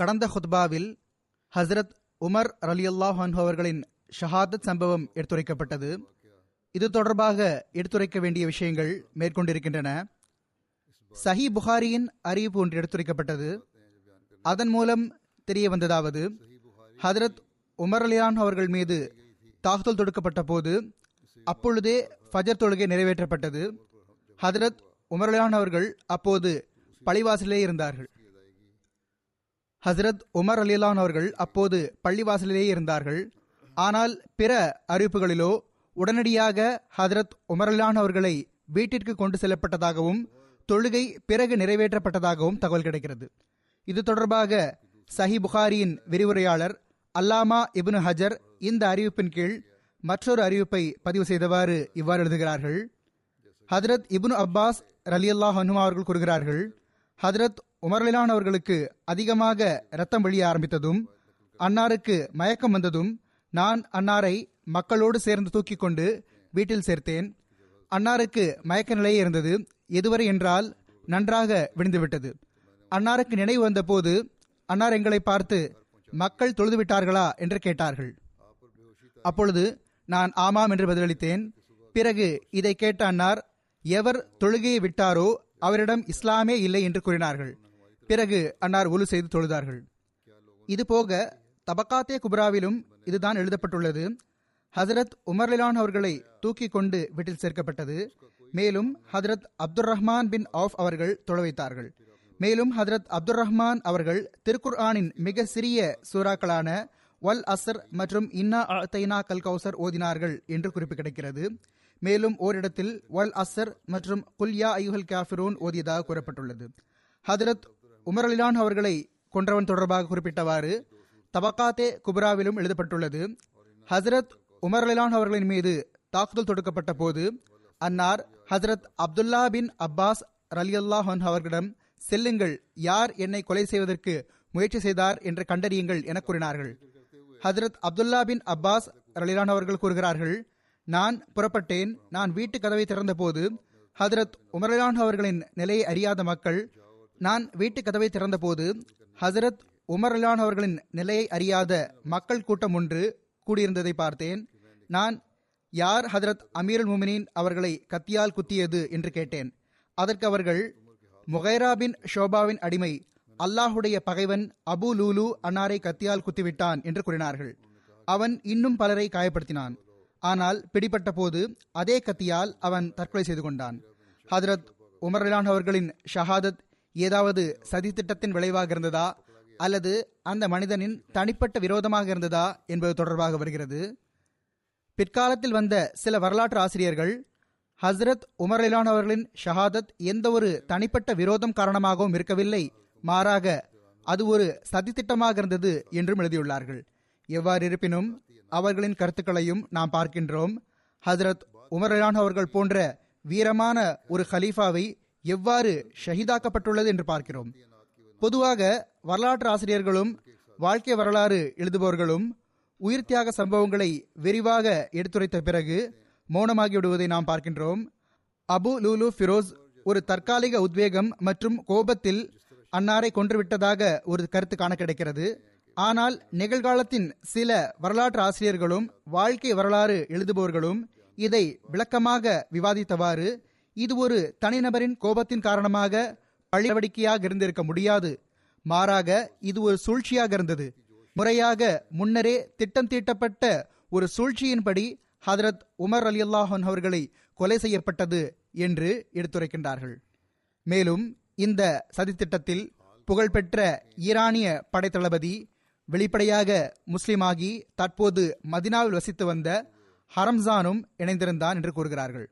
கடந்த ஹுத்பாவில் ஹஸ்ரத் உமர் ரலியல்லாஹ் அன்ஹு அவர்களின் ஷஹாதத் சம்பவம் எடுத்துரைக்கப்பட்டது. இது தொடர்பாக எடுத்துரைக்க வேண்டிய விஷயங்கள் மேற்கொண்டிருக்கின்றன. சஹி புகாரியின் அறிவிப்பு ஒன்று எடுத்துரைக்கப்பட்டது. அதன் மூலம் தெரிய வந்ததாவது ஹதரத் உமர் அலியான் அவர்கள் மீது தாக்குதல் தொடுக்கப்பட்ட போது அப்பொழுதே ஃபஜர் தொழுகை நிறைவேற்றப்பட்டது. ஹதரத் உமர் அலியான் அவர்கள் அப்போது பழிவாசலே இருந்தார்கள். ஹசரத் உமர் அலிலான் அவர்கள் அப்போது பள்ளிவாசலிலேயே இருந்தார்கள். ஆனால் பிற அறிவிப்புகளிலோ உடனடியாக ஹதரத் உமர் அலிலான் அவர்களை வீட்டிற்கு கொண்டு செல்லப்பட்டதாகவும் தொழுகை பிறகு நிறைவேற்றப்பட்டதாகவும் தகவல் கிடைக்கிறது. இது தொடர்பாக சஹி புகாரியின் விரிவுரையாளர் அல்லாமா இப்னு ஹஜர் இந்த அறிவிப்பின் கீழ் மற்றொரு அறிவிப்பை பதிவு செய்தவாறு இவ்வாறு எழுதுகிறார்கள். ஹதரத் இப்னு அப்பாஸ் ரலியல்லாஹ் அனுமா அவர்கள் கூறுகிறார்கள் ஹதரத் உமர்லிலான் அவர்களுக்கு அதிகமாக ரத்தம் வழிய ஆரம்பித்ததும் அன்னாருக்கு மயக்கம் வந்ததும் நான் அன்னாரை மக்களோடு சேர்ந்து தூக்கி கொண்டு வீட்டில் சேர்த்தேன். அன்னாருக்கு மயக்க நிலையே இருந்தது. எதுவரை என்றால் நன்றாக விழுந்துவிட்டது. அன்னாருக்கு நினைவு வந்தபோது அன்னார் எங்களை பார்த்து மக்கள் தொழுது விட்டார்களா? என்று கேட்டார்கள். அப்பொழுது நான் ஆமாம் என்று பதிலளித்தேன். பிறகு இதை கேட்ட அன்னார் எவர் தொழுகையை விட்டாரோ அவரிடம் இஸ்லாமே இல்லை என்று கூறினார்கள். பிறகு அன்னார் ஒலு செய்து தொழுதார்கள். இது போக தபக்காத்தே குப்ராவிலும் இதுதான் எழுதப்பட்டுள்ளது. ஹசரத் உமர்லிலான் அவர்களை தூக்கி கொண்டு வீட்டில் சேர்க்கப்பட்டது. மேலும் ஹதரத் அப்துல் ரஹ்மான் பின் ஆஃப் அவர்கள் தொழ வைத்தார்கள். மேலும் ஹதரத் அப்துல் ரஹ்மான் அவர்கள் திருக்குர் ஆனின் மிக சிறிய சூறாக்களான வல் அசர் மற்றும் இன்னா அத்தைனா கல் கௌசர் ஓதினார்கள் என்று குறிப்பு கிடைக்கிறது. மேலும் ஓரிடத்தில் வல் அசர் மற்றும் குல்யா ஐயுஹல் காஃபிரூன் ஓதியதாக கூறப்பட்டுள்ளது. ஹதரத் உமர் அலிலான் அவர்களை கொன்றவன் தொடர்பாக குறிப்பிட்டவாறு தபக்காத்தே குப்ராவிலும் எழுதப்பட்டுள்ளது ஹசரத் உமர் அலிலான் அவர்களின் மீது தாக்குதல் தொடுக்கப்பட்ட போது அன்னார் ஹசரத் அப்துல்லா பின் அப்பாஸ் ரலியல்லாஹன் அவர்களிடம் செல்லுங்கள் யார் என்னை கொலை செய்வதற்கு முயற்சி செய்தார் என்று கண்டறியுங்கள் என கூறினார்கள். ஹசரத் அப்துல்லா பின் அப்பாஸ் ரலிலான் அவர்கள் கூறுகிறார்கள் நான் புறப்பட்டேன். நான் வீட்டு கதவை திறந்தபோது ஹதரத் உமரலான் அவர்களின் நிலையை அறியாத மக்கள் நான் வீட்டு கதவை திறந்தபோது ஹசரத் உமரலான் அவர்களின் நிலையை அறியாத மக்கள் கூட்டம் ஒன்று கூடியிருந்ததை பார்த்தேன். நான் யார் ஹதரத் அமீருல் முமினின் அவர்களை கத்தியால் குத்தியது என்று கேட்டேன். அதற்கு அவர்கள் முகைரா பின் ஷோபாவின் அடிமை அல்லாஹுடைய பகைவன் அபு லூலு அன்னாரை கத்தியால் குத்திவிட்டான் என்று கூறினார்கள். அவன் இன்னும் பலரை காயப்படுத்தினான். ஆனால் பிடிபட்ட போது அதே கத்தியால் அவன் தற்கொலை செய்து கொண்டான். ஹதரத் உமர்லான் அவர்களின் ஷஹாதத் ஏதாவது சதித்திட்டத்தின் விளைவாக இருந்ததா? அல்லது அந்த மனிதனின் தனிப்பட்ட விரோதமாக இருந்ததா என்பது தொடர்பாக வருகிறது. பிற்காலத்தில் வந்த சில வரலாற்று ஆசிரியர்கள் ஹஸ்ரத் உமர்லான் அவர்களின் ஷஹாதத் எந்த ஒரு தனிப்பட்ட விரோதம் காரணமாகவும் இருக்கவில்லை மாறாக அது ஒரு சதித்திட்டமாக இருந்தது என்றும் எழுதியுள்ளார்கள். எவ்வாறு இருப்பினும் அவர்களின் கருத்துக்களையும் நாம் பார்க்கின்றோம். ஹதரத் உமர்லான் அவர்கள் போன்ற வீரமான ஒரு ஹலீஃபாவை எவ்வாறு ஷஹீதாக்கப்பட்டுள்ளது என்று பார்க்கிறோம். பொதுவாக வரலாற்று ஆசிரியர்களும் வாழ்க்கை வரலாறு எழுதுபவர்களும் உயிர் தியாக சம்பவங்களை விரிவாக எடுத்துரைத்த பிறகு மௌனமாகிவிடுவதை நாம் பார்க்கின்றோம். அபு லூலு ஃபிரோஸ் ஒரு தற்காலிக உத்வேகம் மற்றும் கோபத்தில் அன்னாரை கொன்றுவிட்டதாக ஒரு கருத்து காண கிடைக்கிறது. ஆனால் நிகழ்காலத்தின் சில வரலாற்று ஆசிரியர்களும் வாழ்க்கை வரலாறு எழுதுபவர்களும் இதை விளக்கமாக விவாதித்தவாறு இது ஒரு தனிநபரின் கோபத்தின் காரணமாக பழி நடவடிக்கையாக இருந்திருக்க முடியாது. மாறாக இது ஒரு சூழ்ச்சியாக இருந்தது. முறையாக முன்னரே திட்டம் தீட்டப்பட்ட ஒரு சூழ்ச்சியின்படி ஹதரத் உமர் அலி அல்லாஹன் அவர்களை கொலை செய்யப்பட்டது என்று எடுத்துரைக்கின்றார்கள். மேலும் இந்த சதித்திட்டத்தில் புகழ்பெற்ற ஈரானிய படைத்தளபதி வெளிப்படையாக முஸ்லிமாகி தற்போது மதினாவில் வசித்து வந்த ஹரம்சானும் இணைந்திருந்தான் என்று கூறுகிறார்கள்.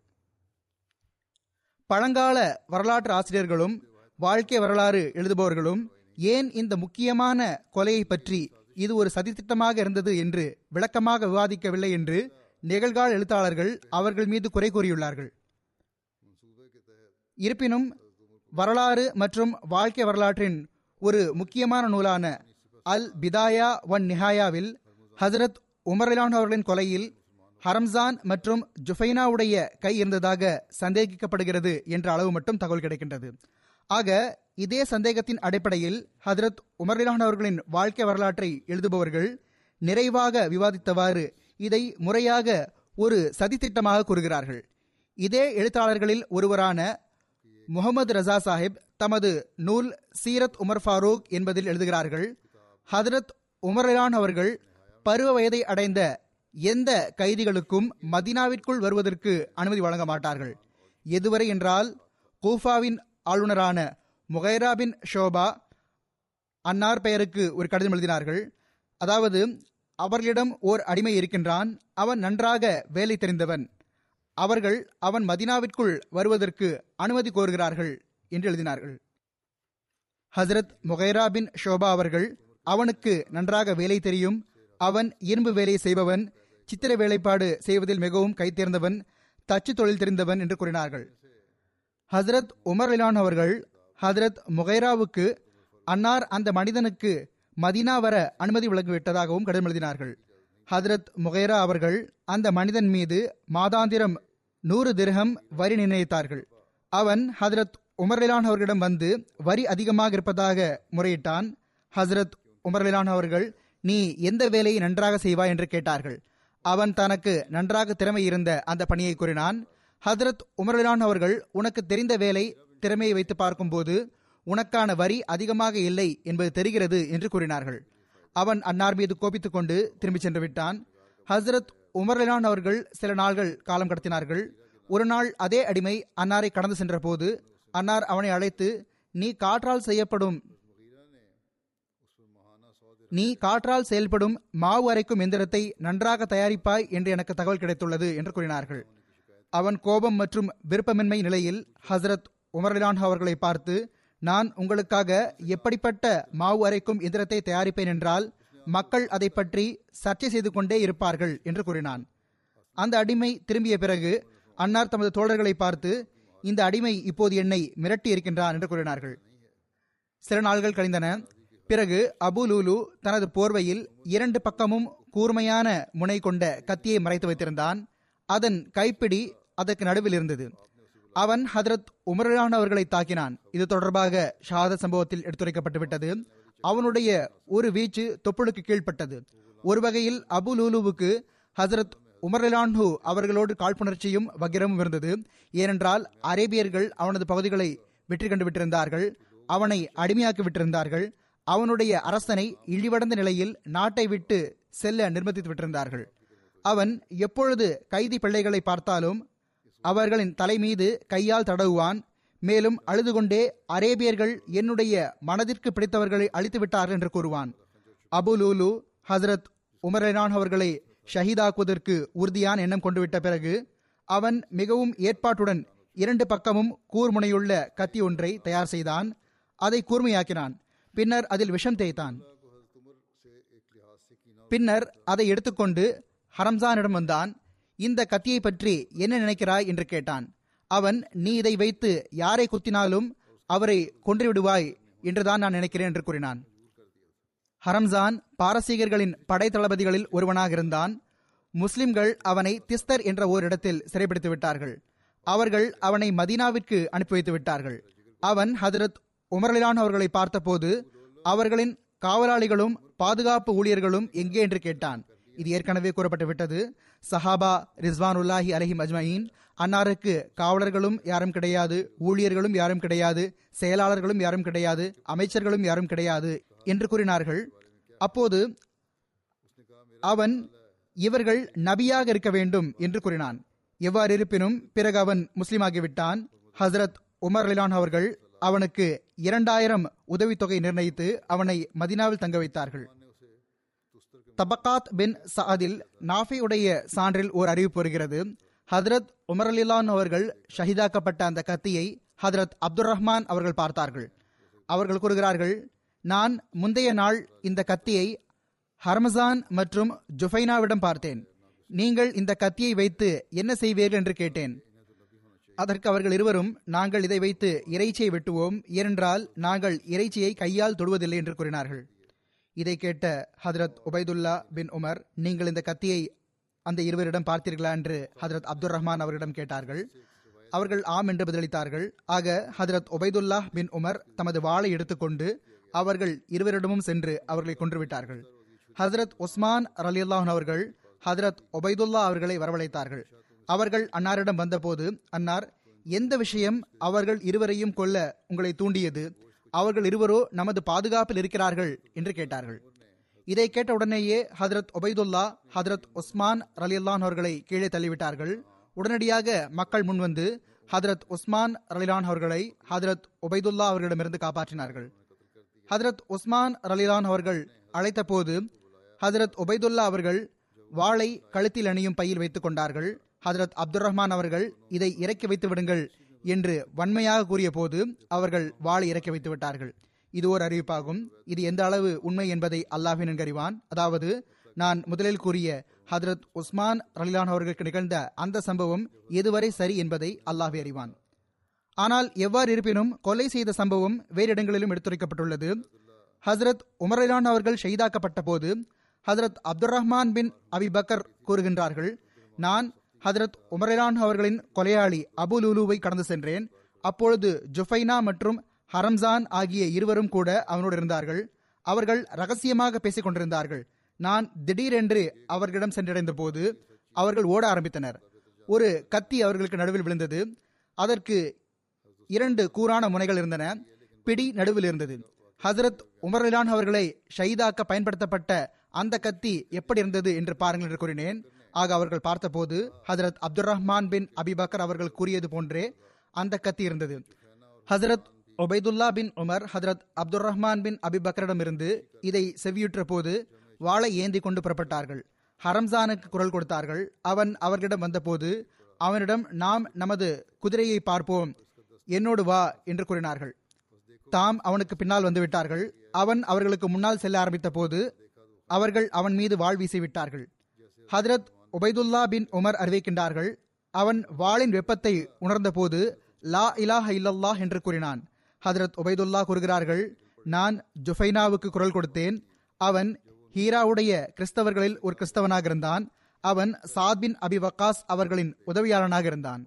பழங்கால வரலாற்று ஆசிரியர்களும் வாழ்க்கை வரலாறு எழுதுபவர்களும் ஏன் இந்த முக்கியமான கொலையை பற்றி இது ஒரு சதித்திட்டமாக இருந்தது என்று விளக்கமாக விவாதிக்கவில்லை என்று நிகழ்கால எழுத்தாளர்கள் அவர்கள் மீது குறை கூறியுள்ளார்கள். இருப்பினும் வரலாறு மற்றும் வாழ்க்கை வரலாற்றின் ஒரு முக்கியமான நூலான அல் பிதாயா ஒன் நிஹாயாவில் ஹசரத் உமர்லான் அவர்களின் கொலையில் ஹரம்சான் மற்றும் ஜுஃபைனாவுடைய கை இருந்ததாக சந்தேகிக்கப்படுகிறது என்ற அளவு மட்டும் தகவல் கிடைக்கின்றது. ஆக இதே சந்தேகத்தின் அடிப்படையில் ஹதரத் உமர்லான் அவர்களின் வாழ்க்கை வரலாற்றை எழுதுபவர்கள் நிறைவாக விவாதித்தவாறு இதை முறையாக ஒரு சதித்திட்டமாக கூறுகிறார்கள். இதே எழுத்தாளர்களில் ஒருவரான முகமது ரசா சாஹிப் தமது நூல் சீரத் உமர் ஃபாரூக் என்பதில் எழுதுகிறார்கள் ஹதரத் உமரலான் அவர்கள் பருவ வயதை அடைந்த எந்த கைதிகளுக்கும் மதினாவிற்குள் வருவதற்கு அனுமதி வழங்க மாட்டார்கள். எதுவரை என்றால் கூஃபாவின் ஆளுநரான முகைரா பின் ஷோபா அன்னார் பெயருக்கு ஒரு கடிதம் எழுதினார்கள். அதாவது அவர்களிடம் ஓர் அடிமை இருக்கின்றான் அவன் நன்றாக வேலை தெரிந்தவன். அவர்கள் அவன் மதினாவிற்குள் வருவதற்கு அனுமதி கோருகிறார்கள் என்று எழுதினார்கள். ஹசரத் முகைரா பின் ஷோபா அவர்கள் அவனுக்கு நன்றாக வேலை தெரியும். அவன் இரும்பு வேலை செய்பவன் சித்திர வேலைப்பாடு செய்வதில் மிகவும் கைத்தேர்ந்தவன் தச்சு தொழில் தெரிந்தவன் என்று கூறினார்கள். ஹசரத் உமர் இலான் அவர்கள் ஹசரத் முகைராவுக்கு அன்னார் அந்த மனிதனுக்கு மதினா வர அனுமதி வழங்கிவிட்டதாகவும் கடிதம் எழுதினார்கள். ஹதரத் முகைரா அவர்கள் அந்த மனிதன் மீது மாதாந்திரம் நூறு திரகம் வரி நிர்ணயித்தார்கள். அவன் ஹதரத் உமர்லிலான் அவர்களிடம் வந்து வரி அதிகமாக இருப்பதாக முறையிட்டான். ஹசரத் உமர்லிலான் அவர்கள் நீ எந்த வேலையை நன்றாக செய்வாய்? என்று கேட்டார்கள். அவன் தனக்கு நன்றாக திறமை இருந்த அந்த பணியை கூறினான் ஹதரத் உமர்லிலான் அவர்கள் உனக்கு தெரிந்த வேலை திறமையை வைத்து பார்க்கும்போது உனக்கான வரி அதிகமாக இல்லை என்பது தெரிகிறது என்று கூறினார்கள். அவன் அன்னார் மீது கோபித்துக் கொண்டு திரும்பி சென்று விட்டான். ஹசரத் உமர்லிலான் அவர்கள் சில நாள்கள் காலம் கடத்தினார்கள். ஒரு நாள் அதே அடிமை அன்னாரை கடந்து சென்ற போது அன்னார் அவனை அழைத்து நீ காற்றால் செய்யப்படும் நீ காற்றால் செயல்படும் மாவு அரைக்கும் எந்திரத்தை நன்றாக தயாரிப்பாய் என்று எனக்கு தகவல் கிடைத்துள்ளது என்று கூறினார்கள். அவன் கோபம் மற்றும் விருப்பமின்மை நிலையில் ஹசரத் உமர்லான் அவர்களை பார்த்து நான் உங்களுக்காக எப்படிப்பட்ட மாவு அரைக்கும் எந்திரத்தை தயாரிப்பேன் என்றால் மக்கள் அதை பற்றி சர்ச்சை செய்து கொண்டே இருப்பார்கள் என்று கூறினான். அந்த அடிமை திரும்பிய பிறகு அன்னார் தமது தோழர்களை பார்த்து இந்த அடிமை இப்போது என்னை மிரட்டி இருக்கின்றான் என்று கூறினார்கள். சில நாள்கள் கழிந்தன. பிறகு அபுலூலு தனது போர்வையில் இரண்டு பக்கமும் கூர்மையான முனை கொண்ட கத்தியை மறைத்து வைத்திருந்தான். அதன் கைப்பிடி அதற்கு நடுவில் இருந்தது. அவன் ஹதரத் உமரான் அவர்களை தாக்கினான். இது தொடர்பாக ஷாத சம்பவத்தில் எடுத்துரைக்கப்பட்டு விட்டது. அவனுடைய ஒரு வீச்சு தொப்புளுக்கு கீழ்ப்பட்டது. ஒரு வகையில் அபு லூலுவுக்கு ஹசரத் உமர்லான்ஹு அவர்களோடு காழ்ப்புணர்ச்சியும் வக்கிரமும் இருந்தது. ஏனென்றால் அரேபியர்கள் அவனது பகுதிகளை வெற்றி கண்டு விட்டிருந்தார்கள். அவனை அடிமையாக்கி விட்டிருந்தார்கள். அவனுடைய அரசனை இழிவடைந்த நிலையில் நாட்டை விட்டு செல்ல நிர்பந்தித்து விட்டிருந்தார்கள். அவன் எப்பொழுது கைதி பிள்ளைகளை பார்த்தாலும் அவர்களின் தலை மீது கையால் தடவுவான். மேலும் அழுது கொண்டே அரேபியர்கள் என்னுடைய மனதிற்கு பிடித்தவர்களை அழித்து விட்டார்கள் என்று கூறுவான். அபு லூலு ஹசரத் உமரனான் அவர்களை ஷஹீதாக்குவதற்கு உறுதியான எண்ணம் கொண்டுவிட்ட பிறகு அவன் மிகவும் ஏற்பாட்டுடன் இரண்டு பக்கமும் கூர்முனையுள்ள கத்தி ஒன்றை தயார் செய்தான். அதை கூர்மையாக்கினான். பின்னர் அதில் விஷம் தேய்த்தான். பின்னர் அதை எடுத்துக்கொண்டு ஹரம்சானிடம் வந்தான் இந்த கத்தியை பற்றி என்ன நினைக்கிறாய்? என்று கேட்டான். அவன் நீ இதை வைத்து யாரை குத்தினாலும் அவரை கொன்று விடுவாய் என்றுதான் நான் நினைக்கிறேன் என்று கூறினான். ஹரம்சான் பாரசீகர்களின் படை தளபதிகளில் ஒருவனாக இருந்தான். முஸ்லிம்கள் அவனை திஸ்தர் என்ற ஓரிடத்தில் சிறைப்பிடித்து விட்டார்கள். அவர்கள் அவனை மதீனாவிற்கு அனுப்பி வைத்து விட்டார்கள். அவன் ஹதரத் உமர்லிலான் அவர்களை பார்த்தபோது அவர்களின் காவலாளிகளும் பாதுகாப்பு ஊழியர்களும் எங்கே என்று கேட்டான். இது ஏற்கனவே கூறப்பட்டு விட்டது சஹாபா ரிஸ்வானுல்லாஹி அலஹி அஜ்மயின் அன்னாருக்கு காவலர்களும் யாரும் கிடையாது ஊழியர்களும் யாரும் கிடையாது செயலாளர்களும் யாரும் கிடையாது அமைச்சர்களும் யாரும் கிடையாது என்று கூறினார்கள். அப்போது அவன் இவர்கள் நபியாக இருக்க வேண்டும் என்று கூறினான். எவ்வாறு இருப்பினும் பிறகு அவன் முஸ்லீமாகிவிட்டான். ஹசரத் உமர் லிலான் அவர்கள் அவனுக்கு இரண்டாயிரம் உதவித்தொகை நிர்ணயித்து அவனை மதினாவில் தங்க வைத்தார்கள். தபக்காத் பின் சாதில் நாஃபியுடைய சான்றில் ஓர் அறிவிப்பு வருகிறது. ஹதரத் உமர் அலிலான் அவர்கள் ஷஹிதாக்கப்பட்ட அந்த கத்தியை ஹதரத் அப்துல் ரஹ்மான் அவர்கள் பார்த்தார்கள். அவர்கள் கூறுகிறார்கள் நான் முந்தைய நாள் இந்த கத்தியை ஹர்மசான் மற்றும் ஜுஃபைனாவிடம் பார்த்தேன். நீங்கள் இந்த கத்தியை வைத்து என்ன செய்வீர்கள்? என்று கேட்டேன். அதற்கு அவர்கள் இருவரும் நாங்கள் இதை வைத்து இறைச்சியை வெட்டுவோம். ஏனென்றால் நாங்கள் இறைச்சியை கையால் தொடுவதில்லை என்று கூறினார்கள். இதை கேட்ட ஹதரத் உபைதுல்லா பின் உமர் நீங்கள் இந்த கத்தியை அந்த இருவரிடம் பார்த்தீர்களா? என்று ஹதரத் அப்துல் ரஹ்மான் அவரிடம் கேட்டார்கள். அவர்கள் ஆம் என்று பதிலளித்தார்கள். ஆக ஹதரத் உபைதுல்லா பின் உமர் தமது வாளை எடுத்துக்கொண்டு அவர்கள் இருவரிடமும் சென்று அவர்களை கொன்றுவிட்டார்கள். ஹதரத் உஸ்மான் ரலியுல்லாஹன் அவர்கள் ஹதரத் ஒபைதுல்லா அவர்களை வரவழைத்தார்கள். அவர்கள் அன்னாரிடம் வந்தபோது அன்னார் எந்த விஷயம் அவர்கள் இருவரையும் கொல்ல உங்களை தூண்டியது? அவர்கள் இருவரோ நமது பாதுகாப்பில் இருக்கிறார்கள்? என்று கேட்டார்கள். இதை கேட்ட உடனேயே ஹதரத் ஒபைதுல்லா ஹதரத் உஸ்மான் ரலியுல்லான் அவர்களை கீழே தள்ளிவிட்டார்கள். உடனடியாக மக்கள் முன்வந்து ஹதரத் உஸ்மான் ரலிலான் அவர்களை ஹதரத் ஒபைதுல்லா அவர்களிடமிருந்து காப்பாற்றினார்கள். ஹதரத் உஸ்மான் ரலிலான் அவர்கள் அழைத்த போது ஹதரத் ஒபைதுல்லா அவர்கள் வாளை கழுத்தில் அணியும் பையில் வைத்துக் கொண்டார்கள். ஹதரத் அப்துல் ரஹ்மான் அவர்கள் இதை இறக்கி வைத்து விடுங்கள் என்று வன்மையாக கூறிய போது அவர்கள் வாளை இறக்கி வைத்து விட்டார்கள். இது ஒரு அறிவிப்பாகும். இது எந்த அளவு உண்மை என்பதை அல்லாஹின் நன்கறிவான் அதாவது நான் முதலில் கூறிய ஹதரத் உஸ்மான் ரலிலான் அவர்களுக்கு நிகழ்ந்த அந்த சம்பவம் எதுவரை சரி என்பதை அல்லாஹி அறிவான். ஆனால் எவ்வாறு இருப்பினும் கொலை செய்த சம்பவம் வேறு இடங்களிலும் எடுத்துரைக்கப்பட்டுள்ளது. ஹசரத் உமரலான் அவர்கள் ஷெய்தாக்கப்பட்ட போது ஹசரத் அப்துல் ரஹ்மான் பின் அபிபக்கர் கூறுகின்றார்கள் நான் ஹதரத் உமரிலான் அவர்களின் கொலையாளி அபு லூலுவை கடந்து சென்றேன். அப்பொழுது ஜுஃபைனா மற்றும் ஹரம்சான் ஆகிய இருவரும் கூட அவனோடு இருந்தார்கள். அவர்கள் ரகசியமாக பேசிக் கொண்டிருந்தார்கள். நான் திடீரென்று அவர்களிடம் சென்றடைந்த போது அவர்கள் ஓட ஆரம்பித்தனர். ஒரு கத்தி அவர்களுக்கு நடுவில் விழுந்தது. அதற்கு இரண்டு கூரான முனைகள் இருந்தன. பிடி நடுவில் இருந்தது. ஹசரத் உமர்லான் அவர்களை ஷைதாக்க பயன்படுத்தப்பட்ட அந்த கத்தி எப்படி இருந்தது என்று பாருங்கள் என்று கூறினேன். ஆக அவர்கள் பார்த்தபோது ஹசரத் அப்துல் ரஹ்மான் பின் அபிபக்கர் அவர்கள் கூறியது போன்றே அந்த கத்தி இருந்தது. ஹசரத் ஒபைதுல்லா பின் உமர் ஹசரத் அப்துல் ரஹ்மான் பின் அபிபக்கரிடமிருந்து இதை செவியுற்ற போது வாளை ஏந்தி கொண்டு புறப்பட்டார்கள். ஹரம்சானுக்கு குரல் கொடுத்தார்கள். அவன் அவர்களிடம் வந்தபோது அவனிடம் நாம் நமது குதிரையை பார்ப்போம். என்னோடு வா என்று கூறினார்கள். தாம் அவனுக்கு பின்னால் வந்து விட்டார்கள் அவன் அவர்களுக்கு முன்னால் செல்ல ஆரம்பித்த போது அவர்கள் அவன் மீது வாழ் வீசி விட்டார்கள் ஹதரத் உபைதுல்லா பின் உமர் அறிவிக்கின்றார்கள் அவன் வாளின் வெப்பத்தை உணர்ந்தபோது லா இலாஹ இல்லல்லாஹ் என்று கூறினான். ஹதரத் உபைதுல்லா கூறுகிறார்கள் நான் ஜுஃபைனாவுக்கு குரல் கொடுத்தேன். அவன் ஹீராவுடைய கிறிஸ்தவர்களில் ஒரு கிறிஸ்தவனாக இருந்தான். அவன் சாத் பின் அபி வக்காஸ் அவர்களின் உதவியாளனாக இருந்தான்.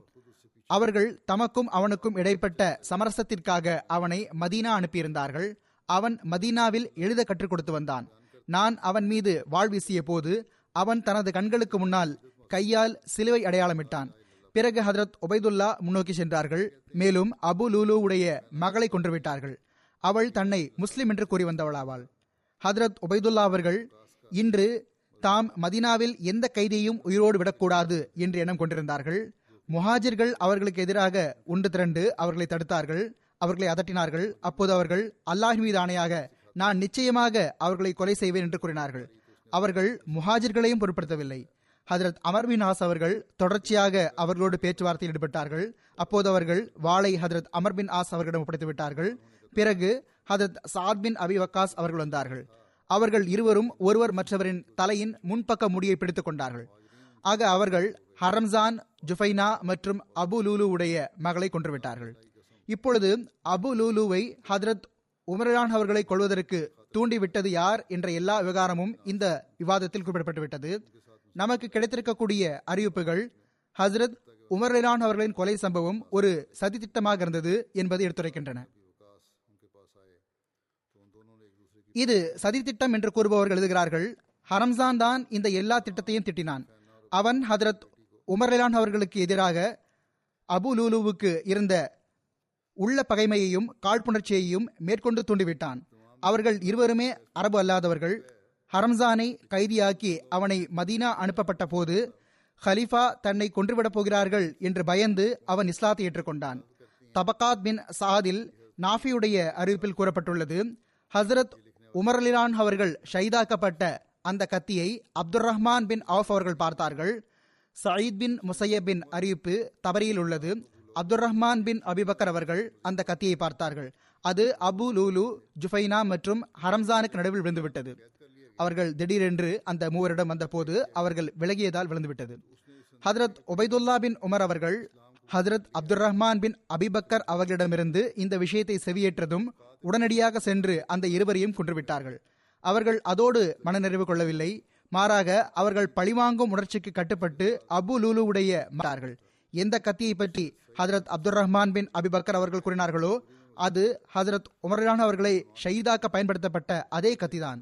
அவர்கள் தமக்கும் அவனுக்கும் இடைப்பட்ட சமரசத்திற்காக அவனை மதீனா அனுப்பியிருந்தார்கள். அவன் மதீனாவில் எழுத கற்றுக் கொடுத்து வந்தான். நான் அவன் மீது வாழ்வீசிய போது அவன் தனது கண்களுக்கு முன்னால் கையால் சிலுவை அடையாளமிட்டான். பிறகு ஹதரத் ஒபைதுல்லா முன்னோக்கி சென்றார்கள். மேலும் அபு லூலுவுடைய மகளை கொன்றுவிட்டார்கள். அவள் தன்னை முஸ்லிம் என்று கூறி வந்தவளாவாள். ஹதரத் ஒபைதுல்லா அவர்கள் இன்று தாம் மதினாவில் எந்த கைதியையும் உயிரோடு விடக்கூடாது என்று எண்ணம் கொண்டிருந்தார்கள். முஹாஜிர்கள் அவர்களுக்கு எதிராக ஒன்று திரண்டு அவர்களை தடுத்தார்கள். அவர்களை அதட்டினார்கள். அப்போது அவர்கள் அல்லாஹ் மீது ஆணையாக நான் நிச்சயமாக அவர்களை கொலை செய்வேன் என்று கூறினார்கள். அவர்கள் முஹாஜிர்களையும் பொருட்படுத்தவில்லை. ஹதரத் அமர் பின் ஆஸ் அவர்கள் தொடர்ச்சியாக அவர்களோடு பேச்சுவார்த்தையில் ஈடுபட்டார்கள். அப்போது அவர்கள் வாளை ஹதரத் அமர் பின் ஆஸ் அவர்களிடம் ஒப்படைத்து விட்டார்கள். பிறகு ஹதரத் சாத் பின் அபி வக்காஸ் அவர்கள் வந்தார்கள். அவர்கள் இருவரும் ஒருவர் மற்றவரின் தலையின் முன்பக்க முடியை பிடித்துக் கொண்டார்கள். ஆக அவர்கள் ஹரம்சான் ஜுஃபைனா மற்றும் அபு லூலு உடைய மகளை கொன்றுவிட்டார்கள். இப்பொழுது அபு லூலுவை ஹதரத் உமரான் அவர்களை கொள்வதற்கு தூண்டிவிட்டது யார் என்ற எல்லா விவகாரமும் இந்த விவாதத்தில் குறிப்பிடப்பட்டுவிட்டது. நமக்கு கிடைத்திருக்கக்கூடிய அறிவிப்புகள் ஹசரத் உமர்லான் அவர்களின் கொலை சம்பவம் ஒரு சதித்திட்டமாக இருந்தது என்பதை எடுத்துரைக்கின்றன. இது சதித்திட்டம் என்று கூறுபவர்கள் எழுதுகிறார்கள் ஹரம்சான் தான் இந்த எல்லா திட்டத்தையும் திட்டினான். அவன் ஹதரத் உமர்லான் அவர்களுக்கு எதிராக அபு லூலுவுக்கு இருந்த உள்ள பகைமையையும் காழ்ப்புணர்ச்சியையும் மேற்கொண்டு தூண்டிவிட்டான். அவர்கள் இருவருமே அரபு அல்லாதவர்கள். ஹரம்சானை கைதியாக்கி அவனை மதீனா அனுப்பப்பட்ட போது ஹலிஃபா தன்னை கொன்றுவிடப் போகிறார்கள் என்று பயந்து அவன் இஸ்லாத்தை ஏற்றுக்கொண்டான். தபகாத் பின் சாதில் நாஃபியுடைய அறிவிப்பில் கூறப்பட்டுள்ளது ஹசரத் உமர்லிலான் அவர்கள் ஷைதாக்கப்பட்ட அந்த கத்தியை அப்துல் ரஹ்மான் பின் ஆஃப் அவர்கள் பார்த்தார்கள். சயீத் பின் முசையபின் அறிவிப்பு தபரியில் உள்ளது. அப்துல் ரஹ்மான் பின் அபிபக்கர் அவர்கள் அந்த கத்தியை பார்த்தார்கள். அது அபு லூலு ஜுஃபைனா மற்றும் ஹரம்சானுக்கு நடுவில் விழுந்துவிட்டது. அவர்கள் திடீரென்று அந்த மூவரிடம் வந்தபோது அவர்கள் விலகியதால் விழுந்துவிட்டது. ஹதரத் ஒபைதுல்லா பின் உமர் அவர்கள் ஹதரத் அப்துல் ரஹ்மான் பின் அபிபக்கர் அவர்களிடமிருந்து இந்த விஷயத்தை செவியேற்றதும் உடனடியாக சென்று அந்த இருவரையும் கொன்றுவிட்டார்கள். அவர்கள் அதோடு மனநிறைவு கொள்ளவில்லை. மாறாக அவர்கள் பழிவாங்கும் உணர்ச்சிக்கு கட்டுப்பட்டு அபு லூலுவுடைய மாறார்கள் எந்த கத்தியை பற்றி ஹதரத் அப்துல் ரஹ்மான் பின் அபிபக்கர் அவர்கள் கூறினார்களோ அது ஹசரத் உமரான் அவர்களை ஷயீதாக்க பயன்படுத்தப்பட்ட அதே கத்திதான்.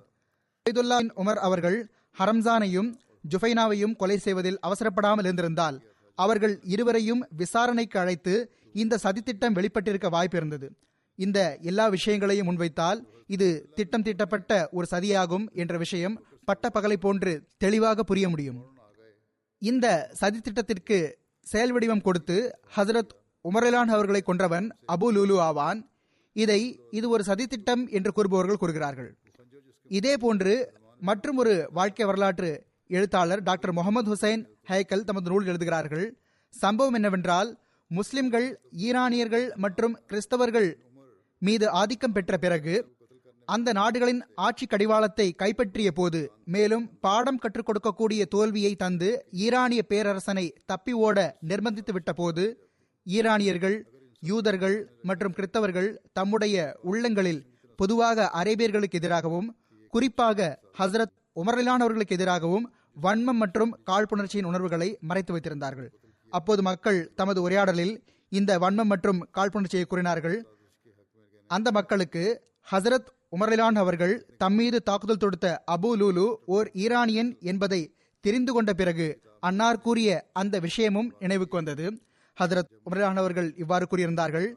உபைதுல்லா உமர் அவர்கள் ஹரம்சானையும் ஜுஃபைனாவையும் கொலை செய்வதில் அவசரப்படாமல் இருந்திருந்தால் அவர்கள் இருவரையும் விசாரணைக்கு அழைத்து இந்த சதித்திட்டம் வெளிப்பட்டிருக்க வாய்ப்பு இருந்தது இந்த எல்லா விஷயங்களையும் முன்வைத்தால் இது திட்டம் தீட்டப்பட்ட ஒரு சதியாகும் என்ற விஷயம் பட்டப்பகலை போன்று தெளிவாக புரிய முடியும். இந்த சதித்திட்டத்திற்கு செயல் வடிவம் கொடுத்து ஹசரத் உமரலான் அவர்களை கொன்றவன் அபு லூலு ஆவான். இதை இது ஒரு சதித்திட்டம் என்று கூறுபவர்கள் கூறுகிறார்கள். இதே போன்று மற்றும் ஒரு வாழ்க்கை வரலாற்று எழுத்தாளர் டாக்டர் முகமது ஹுசைன் ஹைக்கல் தமது நூல் எழுதுகிறார்கள். சம்பவம் என்னவென்றால் முஸ்லிம்கள் ஈரானியர்கள் மற்றும் கிறிஸ்தவர்கள் மீது ஆதிக்கம் பெற்ற பிறகு அந்த நாடுகளின் ஆட்சி கடிவாளத்தை கைப்பற்றிய போது மேலும் பாடம் கற்றுக் கொடுக்கக்கூடிய தோல்வியை தந்து ஈரானிய பேரரசனை தப்பி ஓட நிர்பந்தித்து விட்ட போது ஈரானியர்கள் யூதர்கள் மற்றும் கிறித்தவர்கள் தம்முடைய உள்ளங்களில் பொதுவாக அரேபியர்களுக்கு எதிராகவும் குறிப்பாக ஹசரத் உமரலானவர்களுக்கு எதிராகவும் வன்மம் மற்றும் காழ்ப்புணர்ச்சியின் உணர்வுகளை மறைத்து வைத்திருந்தார்கள். அப்போது மக்கள் தமது உரையாடலில் இந்த வன்மம் மற்றும் காழ்ப்புணர்ச்சியை கூறினார்கள் அந்த மக்களுக்கு ஹசரத் உமர்லான் அவர்கள் தம்மீது தாக்குதல் தொடுத்த அபு லூலு ஓர் ஈரானியன் என்பதை தெரிந்து கொண்ட பிறகு அன்னார் கூறிய அந்த விஷயமும் நினைவுக்கு வந்தது. ஹதரத் உமரானவர்கள் இவ்வாறு கூறியிருந்தார்கள்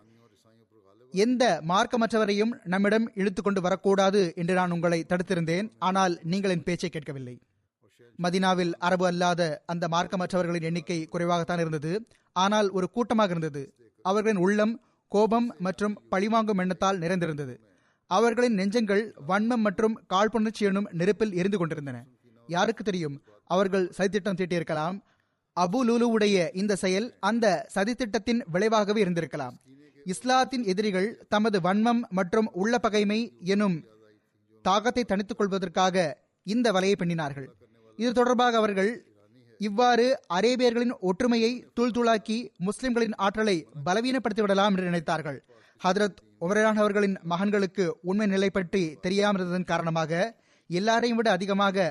எந்த மார்க்கமற்றவரையும் நம்மிடம் இழுத்து கொண்டு வரக்கூடாது என்று நான் உங்களை தடுத்திருந்தேன். ஆனால் நீங்கள் என் பேச்சை கேட்கவில்லை. மதினாவில் அரபு அல்லாத அந்த மார்க்கமற்றவர்களின் எண்ணிக்கை குறைவாகத்தான் இருந்தது. ஆனால் ஒரு கூட்டமாக இருந்தது. அவர்களின் உள்ளம் கோபம் மற்றும் பழிவாங்கும் எண்ணத்தால் நிறைந்திருந்தது. அவர்களின் நெஞ்சங்கள் வன்மம் மற்றும் காழ்ப்புணர்ச்சி எனும் நெருப்பில் எரிந்து கொண்டிருந்தன. யாருக்கு தெரியும் அவர்கள் சதித்திட்டம் தீட்டியிருக்கலாம் அபு லூலுவுடைய இந்த செயல் அந்த சதித்திட்டத்தின் விளைவாகவே இருந்திருக்கலாம். இஸ்லாத்தின் எதிரிகள் தமது வன்மம் மற்றும் உள்ள பகைமை எனும் தாகத்தை தணித்துக் கொள்வதற்காக இந்த வலையை பின்னினார்கள். இது தொடர்பாக அவர்கள் இவ்வாறு அரேபியர்களின் ஒற்றுமையை தூள்தூளாக்கி முஸ்லிம்களின் ஆற்றலை பலவீனப்படுத்தி விடலாம் என்று நினைத்தார்கள். ஹதரத் உமரான் அவர்களின் மகன்களுக்கு உண்மை நிலை பற்றி தெரியாமல் இருந்ததன் காரணமாக எல்லாரையும் விட அதிகமாக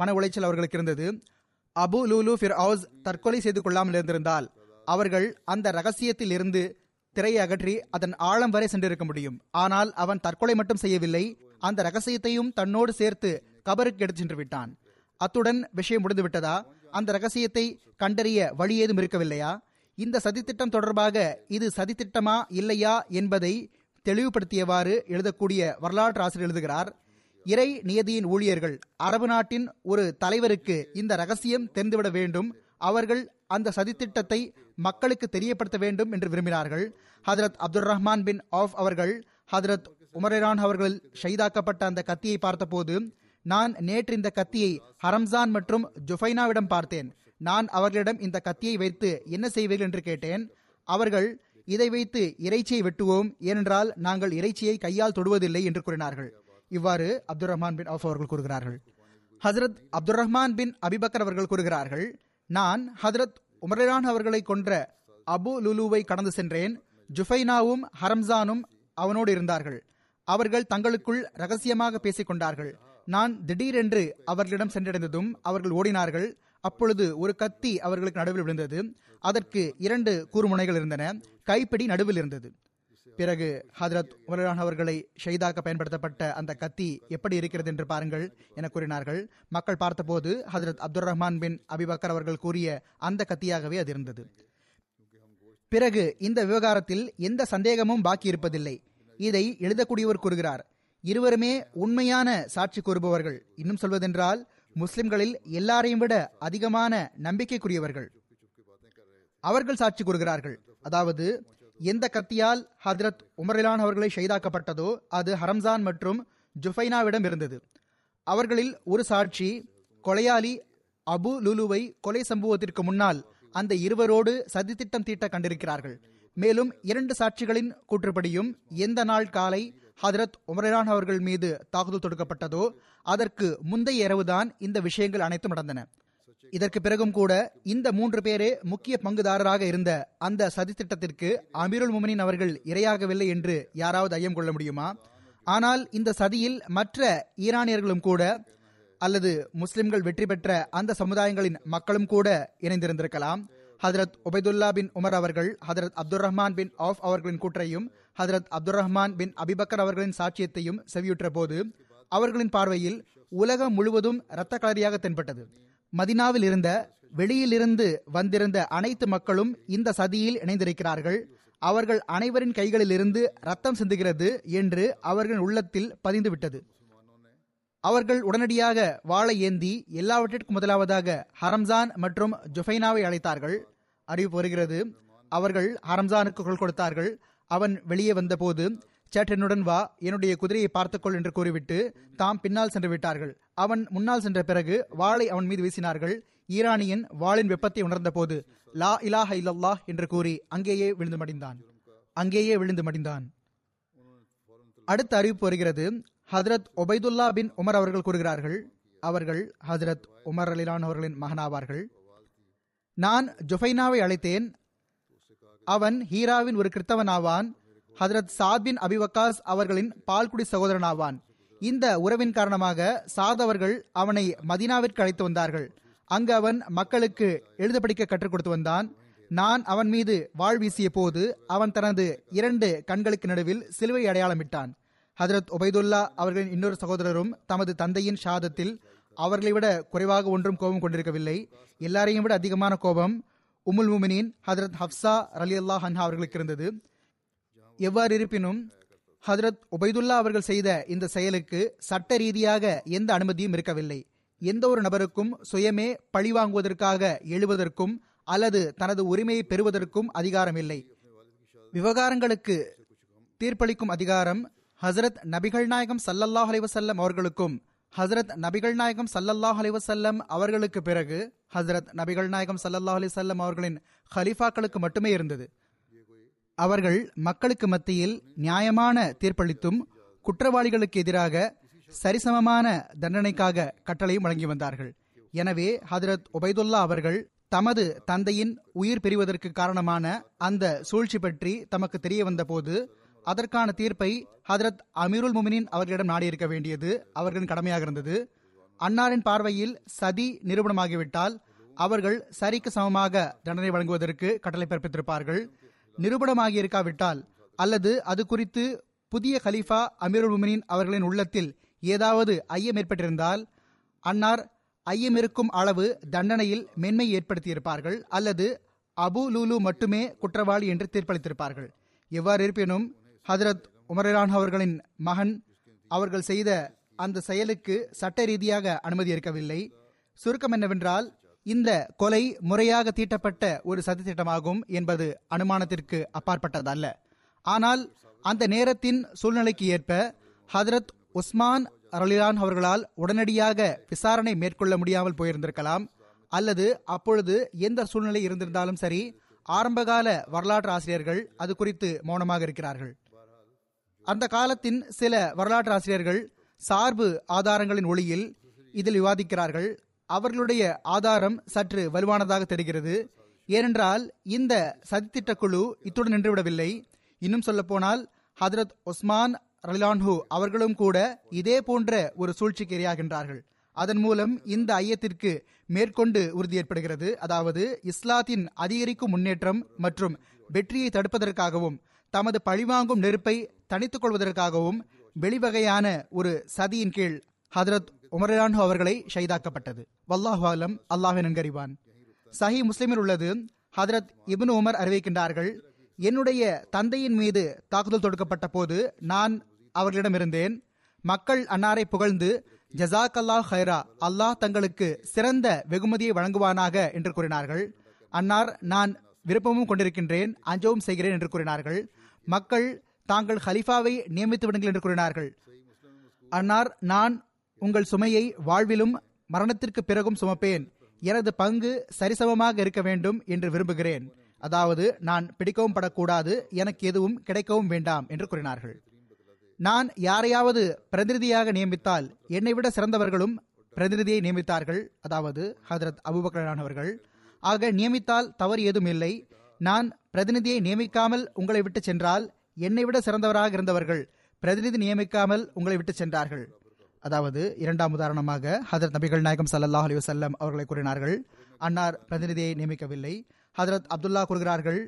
மன உளைச்சல் அவர்களுக்கு இருந்தது. அபு லூலு ஃபிர் ஹவுஸ் தற்கொலை செய்து கொள்ளாமல் இருந்திருந்தால் அவர்கள் அந்த ரகசியத்தில் இருந்து திரையை அகற்றி அதன் ஆழம் வரை சென்றிருக்க முடியும். ஆனால் அவன் தற்கொலை மட்டும் செய்யவில்லை அந்த ரகசியத்தையும் தன்னோடு சேர்த்து கபருக்கு எடுத்து சென்று விட்டான். அத்துடன் விஷயம் முடிந்து விட்டதா? அந்த ரகசியத்தை கண்டறிய வழி ஏதும் இருக்கவில்லையா? இந்த சதித்திட்டம் தொடர்பாக இது சதித்திட்டமா இல்லையா என்பதை தெளிவுபடுத்தியவாறு எழுதக்கூடிய வரலாற்று ஆசிரியர் எழுதுகிறார். இறை நியதியின் ஊழியர்கள் அரபு நாட்டின் ஒரு தலைவருக்கு இந்த ரகசியம் தெரிந்துவிட வேண்டும். அவர்கள் அந்த சதித்திட்டத்தை மக்களுக்கு தெரியப்படுத்த வேண்டும் என்று விரும்பினார்கள். ஹதரத் அப்துல் ரஹ்மான் பின் ஆஃப் அவர்கள் ஹதரத் உமரான் அவர்கள் ஷைதாக்கப்பட்ட அந்த கத்தியை பார்த்தபோது நான் நேற்று இந்த கத்தியை ஹரம்சான் மற்றும் ஜுஃபைனாவிடம் பார்த்தேன். நான் அவர்களிடம் இந்த கத்தியை வைத்து என்ன செய்வீர்கள்? என்று கேட்டேன். அவர்கள் இதை வைத்து இறைச்சியை வெட்டுவோம். ஏனென்றால் நாங்கள் இறைச்சியை கையால் தொடுவதில்லை என்று கூறினார்கள். இவ்வாறு அப்துல் ரஹ்மான் பின் அவுஃப் அவர்கள் கூறுகிறார்கள். ஹசரத் அப்துல் ரஹ்மான் பின் அபிபக்கர் அவர்கள் கூறுகிறார்கள் நான் ஹதரத் உமரான் அவர்களை கொன்ற அபு லுலுவை கடந்து சென்றேன். ஜுஃபைனாவும் ஹரம்சானும் அவனோடு இருந்தார்கள். அவர்கள் தங்களுக்குள் ரகசியமாக பேசிக் கொண்டார்கள். நான் திடீரென்று அவர்களிடம் சென்றடைந்ததும் அவர்கள் ஓடினார்கள். அப்பொழுது ஒரு கத்தி அவர்களுக்கு நடுவில் விழுந்தது. அதற்கு இரண்டு கூர்முனைகள் இருந்தன. கைப்பிடி நடுவில் இருந்தது. பிறகு ஹதரத் உமரான் அவர்களை ஷெய்தாக்க பயன்படுத்தப்பட்ட அந்த கத்தி எப்படி இருக்கிறது என்று பாருங்கள் என கூறினார்கள். மக்கள் பார்த்தபோது ஹதரத் அப்துல் ரஹ்மான் பின் அபிபக்கர் அவர்கள் கூறிய அந்த கத்தியாகவே அது இருந்தது. பிறகு இந்த விவகாரத்தில் எந்த சந்தேகமும் பாக்கி இருப்பதில்லை. இதை எழுதக்கூடியவர் கூறுகிறார் இருவருமே உண்மையான சாட்சி கூறுபவர்கள். இன்னும் சொல்வதென்றால் முஸ்லிம்களில் எல்லாரையும் விட அதிகமான நம்பிக்கைக்குரியவர்கள். அவர்கள் சாட்சி கூறுகிறார்கள். அதாவது எந்த கத்தியால் ஹத்ரத் உமரிலான் அவர்களை ஷெய்தாக்கப்பட்டதோ அது ஹரம்சான் மற்றும் ஜுஃபைனாவிடம் இருந்தது. அவர்களில் ஒரு சாட்சி கொலையாளி அபு லுலுவை கொலை சம்பவத்திற்கு முன்னால் அந்த இருவரோடு சதித்திட்டம் தீட்ட கண்டிருக்கிறார்கள். மேலும் இரண்டு சாட்சிகளின் கூற்றுப்படியும் எந்த நாள் காலை ஹதரத் உமரான் அவர்கள் மீது தாக்குதல் தொடுக்கப்பட்டதோ அதற்கு முந்தைய இரவுதான் இந்த விஷயங்கள் அனைத்தும் நடந்தன. இதற்கு பிறகும் கூட இந்த மூன்று பேரே முக்கிய பங்குதாரராக இருந்த அந்த சதித்திட்டத்திற்கு அமீருல் முமனின் அவர்கள் இரையாகவில்லை என்று யாராவது ஐயம் கொள்ள முடியுமா? ஆனால் இந்த சதியில் மற்ற ஈரானியர்களும் கூட அல்லது முஸ்லிம்கள் வெற்றி பெற்ற அந்த சமுதாயங்களின் மக்களும் கூட இணைந்திருந்திருக்கலாம். ஹதரத் ஒபைதுல்லா பின் உமர் அவர்கள் ஹதரத் அப்துல் ரஹ்மான் பின் ஆஃப் அவர்களின் கூற்றையும் ஹதரத் அப்துல் ரஹ்மான் பின் அபிபக்கர் அவர்களின் சாட்சியத்தையும் செவியுற்ற போது அவர்களின் பார்வையில் உலகம் முழுவதும் இரத்த களரியாக தென்பட்டது. மதினாவில் இருந்த வெளியிலிருந்து வந்திருந்த அனைத்து மக்களும் இந்த சதியில் இணைந்திருக்கிறார்கள். அவர்கள் அனைவரின் கைகளில் இருந்து ரத்தம் சிந்துகிறது என்று அவர்களின் உள்ளத்தில் பதிந்துவிட்டது. அவர்கள் உடனடியாக வாழை ஏந்தி எல்லாவற்றிற்கும் முதலாவதாக ஹரம்சான் மற்றும் ஜுஃபைனாவை அழைத்தார்கள். அறிவிப்பு வருகிறது அவர்கள் ஹரம்சானுக்கு குரல் கொடுத்தார்கள். அவன் வெளியே வந்தபோது சேட் என்னுடன் வா என்னுடைய குதிரையை பார்த்துக்கொள் என்று கூறிவிட்டு தாம் பின்னால் சென்று விட்டார்கள். அவன் முன்னால் சென்ற பிறகு வாளை அவன் மீது வீசினார்கள். ஈரானியன் வாளின் வெப்பத்தை உணர்ந்தபோது லா இலாஹ இல்லல்லாஹ் என்று கூறி அங்கேயே விழுந்து மடிந்தான். அங்கேயே விழுந்து மடிந்தான். அடுத்த அறிவிப்பு வருகிறது. ஹதரத் ஒபைதுல்லா பின் உமர் அவர்கள் கூறுகிறார்கள். அவர்கள் ஹதரத் உமர் அலிலான் அவர்களின் மகனாவார்கள். நான் ஜொஃபைனாவை அழைத்தேன். அவன் ஹீராவின் ஒரு கிறித்தவன் ஆவான் ஹதரத் சாத் பின் அபிவக்காஸ் அவர்களின் பால்குடி சகோதரனாவான். இந்த உறவின் காரணமாக சாத் அவர்கள் அவனை மதினாவிற்கு அழைத்து வந்தார்கள். அங்கு அவன் மக்களுக்கு எழுத படிக்க கற்றுக் கொடுத்து வந்தான். நான் அவன் மீது வாழ் வீசிய போது அவன் தனது இரண்டு கண்களுக்கு நடுவில் சிலுவை அடையாளமிட்டான் ஹதரத் ஒபைதுல்லா அவர்களின் இன்னொரு சகோதரரும் தமது தந்தையின் ஷாதத்தில் அவர்களை விட குறைவாக ஒன்றும் கோபம் கொண்டிருக்கவில்லை. எல்லாரையும் விட அதிகமான கோபம் உமுல் முமினின் ஹதரத் ஹப்சா ரலி அல்லாஹ் ஹன்ஹா அவர்களுக்கு இருந்தது. எவ்வாறு இருப்பினும் ஹதரத் உபைதுல்லா அவர்கள் செய்த இந்த செயலுக்கு சட்ட ரீதியாக எந்த அனுமதியும் இருக்கவில்லை. எந்த ஒரு நபருக்கும் சுயமே பழிவாங்குவதற்காக எழுவதற்கும் அல்லது தனது உரிமையை பெறுவதற்கும் அதிகாரம் இல்லை. விவகாரங்களுக்கு தீர்ப்பளிக்கும் அதிகாரம் ஹசரத் நபிகள் நாயகம் சல்லல்லாஹ் அலைவசல்லம் அவர்களுக்கும் ஹசரத் நபிகள் நாயகம் சல்லல்லாஹ் அலைவசல்லம் அவர்களுக்கு பிறகு ஹசரத் நபிகள் நாயகம் சல்லல்லாஹ் அலிசல்லம் அவர்களின் ஹலிஃபாக்களுக்கு மட்டுமே இருந்தது. அவர்கள் மக்களுக்கு மத்தியில் நியாயமான தீர்ப்பளித்தும் குற்றவாளிகளுக்கு எதிராக சரிசமமான தண்டனைக்காக கட்டளையும் வழங்கி வந்தார்கள். எனவே ஹதரத் உபைதுல்லா அவர்கள் தமது தந்தையின் உயிர் பிரிவதற்கு காரணமான அந்த சூழ்ச்சி பற்றி தமக்கு தெரிய வந்தபோது அதற்கான தீர்ப்பை ஹதரத் அமீருல் முமினின் அவர்களிடம் நாடியிருக்க வேண்டியது அவர்களின் கடமையாக இருந்தது. அன்னாரின் பார்வையில் சதி நிரூபணமாகிவிட்டால் அவர்கள் சரிக்கு சமமாக தண்டனை வழங்குவதற்கு கட்டளை பிறப்பித்திருப்பார்கள். நிரூபணமாகியிருக்காவிட்டால் அல்லது அது குறித்து புதிய ஹலீஃபா அமீருல் உமினின் அவர்களின் உள்ளத்தில் ஏதாவது ஐயம் ஏற்பட்டிருந்தால் அன்னார் ஐயம் இருக்கும் அளவு தண்டனையில் மென்மை ஏற்படுத்தியிருப்பார்கள் அல்லது அபு லூலு மட்டுமே குற்றவாளி என்று தீர்ப்பளித்திருப்பார்கள். எவ்வாறு இருப்பினும் ஹதரத் உமரான் அவர்களின் மகன் அவர்கள் செய்த அந்த செயலுக்கு சட்ட ரீதியாக அனுமதி இருக்கவில்லை. சுருக்கம் என்னவென்றால் இந்த கொலை முறையாக தீட்டப்பட்ட ஒரு சதித்திட்டமாகும் என்பது அனுமானத்திற்கு அப்பாற்பட்டதல்ல. ஆனால் அந்த நேரத்தின் சூழ்நிலைக்கு ஏற்ப ஹதரத் உஸ்மான் அரலிலான் அவர்களால் உடனடியாக விசாரணை மேற்கொள்ள முடியாமல் போயிருந்திருக்கலாம். அல்லது அப்பொழுது எந்த சூழ்நிலை இருந்திருந்தாலும் சரி ஆரம்பகால வரலாற்று ஆசிரியர்கள் அது குறித்து மௌனமாக இருக்கிறார்கள். அந்த காலத்தின் சில வரலாற்று ஆசிரியர்கள் சார்பு ஆதாரங்களின் ஒளியில் இதில் விவாதிக்கிறார்கள். அவர்களுடைய ஆதாரம் சற்று வலுவானதாக தெரிகிறது. ஏனென்றால் இந்த சதித்திட்ட குழு இத்துடன் நின்றுவிடவில்லை. இன்னும் சொல்லப்போனால் ஹதரத் ஒஸ்மான் ரலிலான்ஹு அவர்களும் கூட இதே போன்ற ஒரு சூழ்ச்சிக்கு இரையாகின்றார்கள். அதன் மூலம் இந்த ஐயத்திற்கு மேற்கொண்டு உறுதி ஏற்படுகிறது. அதாவது இஸ்லாத்தின் அதிகரிக்கும் முன்னேற்றம் மற்றும் வெற்றியை தடுப்பதற்காகவும் தமது பழிவாங்கும் நெருப்பை தணித்துக் கொள்வதற்காகவும் வெளிவகையான ஒரு சதியின் கீழ் ஹதரத் உமரான்ஹு அவர்களை ஷைதாக்கப்பட்டது வல்லாஹு ஆலம் அல்லாஹின் நன்கறிவான். சஹி முஸ்லிமில் உள்ளது ஹதரத் இபின் உமர் அறிவிக்கின்றார்கள் என்னுடைய தந்தையின் மீது தாக்குதல் தொடுக்கப்பட்ட போது நான் அவர்களிடம் இருந்தேன். மக்கள் அன்னாரை புகழ்ந்து ஜசாக் அல்லாஹ் ஹைரா அல்லாஹ் தங்களுக்கு சிறந்த வெகுமதியை வழங்குவானாக என்று கூறினார்கள். அன்னார் நான் விருப்பமும் கொண்டிருக்கின்றேன் அஞ்சவும் செய்கிறேன் என்று கூறினார்கள். மக்கள் தாங்கள் ஹலிஃபாவை நியமித்து விடுங்கள் என்று கூறினார்கள். அன்னார் நான் உங்கள் சுமையை வாழ்விலும் மரணத்திற்கு பிறகும் சுமப்பேன். எனது பங்கு சரிசமமாக இருக்க வேண்டும் என்று விரும்புகிறேன். அதாவது நான் பிடிக்கவும் படக்கூடாது எனக்கு எதுவும் கிடைக்கவும் வேண்டாம் என்று கூறினார்கள். நான் யாரையாவது பிரதிநிதியாக நியமித்தால் என்னை விட சிறந்தவர்களும் பிரதிநிதியை நியமித்தார்கள். அதாவது ஹதரத் அபுபக்கரான் அவர்கள். ஆக நியமித்தால் தவறு ஏதும் இல்லை. நான் பிரதிநிதியை நியமிக்காமல் உங்களை விட்டு சென்றால் என்னை விட சிறந்தவராக இருந்தவர்கள் பிரதிநிதி நியமிக்காமல் உங்களை விட்டு சென்றார்கள். அதாவது இரண்டாம் உதாரணமாக ஹதரத் நபிகள் நாயகம் சல்லாஹ் அலி வசல்லம் அவர்களை கூறினார்கள் அன்னார் பிரதிநிதியை நியமிக்கவில்லை. ஹதரத் அப்துல்லா கூறுகிறார்கள்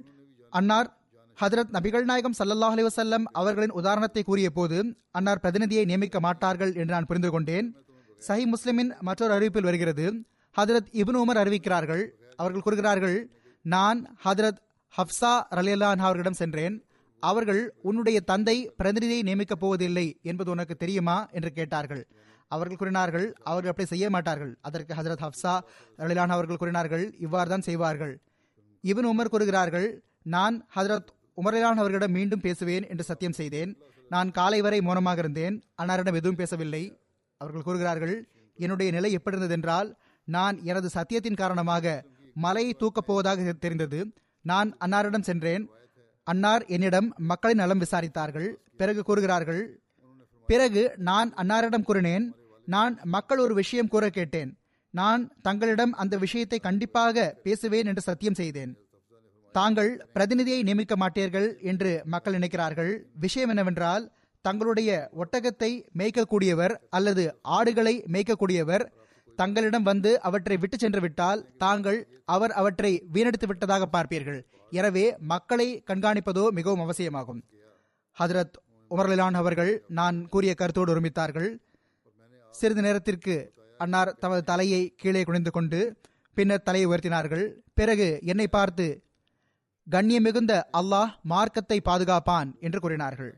அன்னார் ஹதரத் நபிகள் நாயகம் சல்லல்லாஹ் அலி வசல்லம் அவர்களின் உதாரணத்தை கூறிய போது அன்னார் பிரதிநிதியை நியமிக்க மாட்டார்கள் என்று நான் புரிந்து கொண்டேன். சஹி முஸ்லிமின் மற்றொரு அறிவிப்பில் வருகிறது ஹதரத் இபின் உமர் அறிவிக்கிறார்கள். அவர்கள் கூறுகிறார்கள் நான் ஹதரத் ஹப்சா ரலியல்லான் அவர்களிடம் சென்றேன். அவர்கள் உன்னுடைய தந்தை பிரதிநிதியை நியமிக்கப் போவதில்லை என்பது உனக்கு தெரியுமா? என்று கேட்டார்கள். அவர்கள் கூறினார்கள் அவர்கள் அப்படி செய்ய மாட்டார்கள். அதற்கு ஹசரத் ஹப்சா ரலிலான் அவர்கள் கூறினார்கள் இவ்வாறு தான் செய்வார்கள். இவன் உமர் கூறுகிறார்கள் நான் ஹசரத் உமரிலான் அவர்களிடம் மீண்டும் பேசுவேன் என்று சத்தியம் செய்தேன். நான் காலை வரை மௌனமாக இருந்தேன் அன்னாரிடம் எதுவும் பேசவில்லை. அவர்கள் கூறுகிறார்கள் என்னுடைய நிலை எப்படி இருந்ததென்றால் நான் எனது சத்தியத்தின் காரணமாக மலையை தூக்கப் போவதாக தெரிந்தது. நான் அன்னாரிடம் சென்றேன் அன்னார் என்னிடம் மக்களின் நலம் விசாரித்தார்கள். பிறகு கூறுகிறார்கள் பிறகு நான் அன்னாரிடம் கூறினேன் நான் மக்கள் ஒரு விஷயம் கூற கேட்டேன். நான் தங்களிடம் அந்த விஷயத்தை கண்டிப்பாக பேசுவேன் என்று சத்தியம் செய்தேன். தாங்கள் பிரதிநிதியை நியமிக்க மாட்டீர்கள் என்று மக்கள் நினைக்கிறார்கள். விஷயம் என்னவென்றால் தங்களுடைய ஒட்டகத்தை மேய்க்கக்கூடியவர் அல்லது ஆடுகளை மேய்க்கக்கூடியவர் தங்களிடம் வந்து அவற்றை விட்டு சென்று விட்டால் தாங்கள் அவர் அவற்றை வீணடித்து விட்டதாக பார்ப்பீர்கள். எனவே மக்களை கண்காணிப்பதோ மிகவும் அவசியமாகும். ஹதரத் உமர்லான் அவர்கள் நான் கூறிய கருத்தோடு ஒருமித்தார்கள். சிறிது நேரத்திற்கு அன்னார் தமது தலையை கீழே குனிந்து கொண்டு பின்னர் தலையை உயர்த்தினார்கள். பிறகு என்னை பார்த்து கண்ணியமிகுந்த அல்லாஹ் மார்க்கத்தை பாதுகாப்பான் என்று கூறினார்கள்.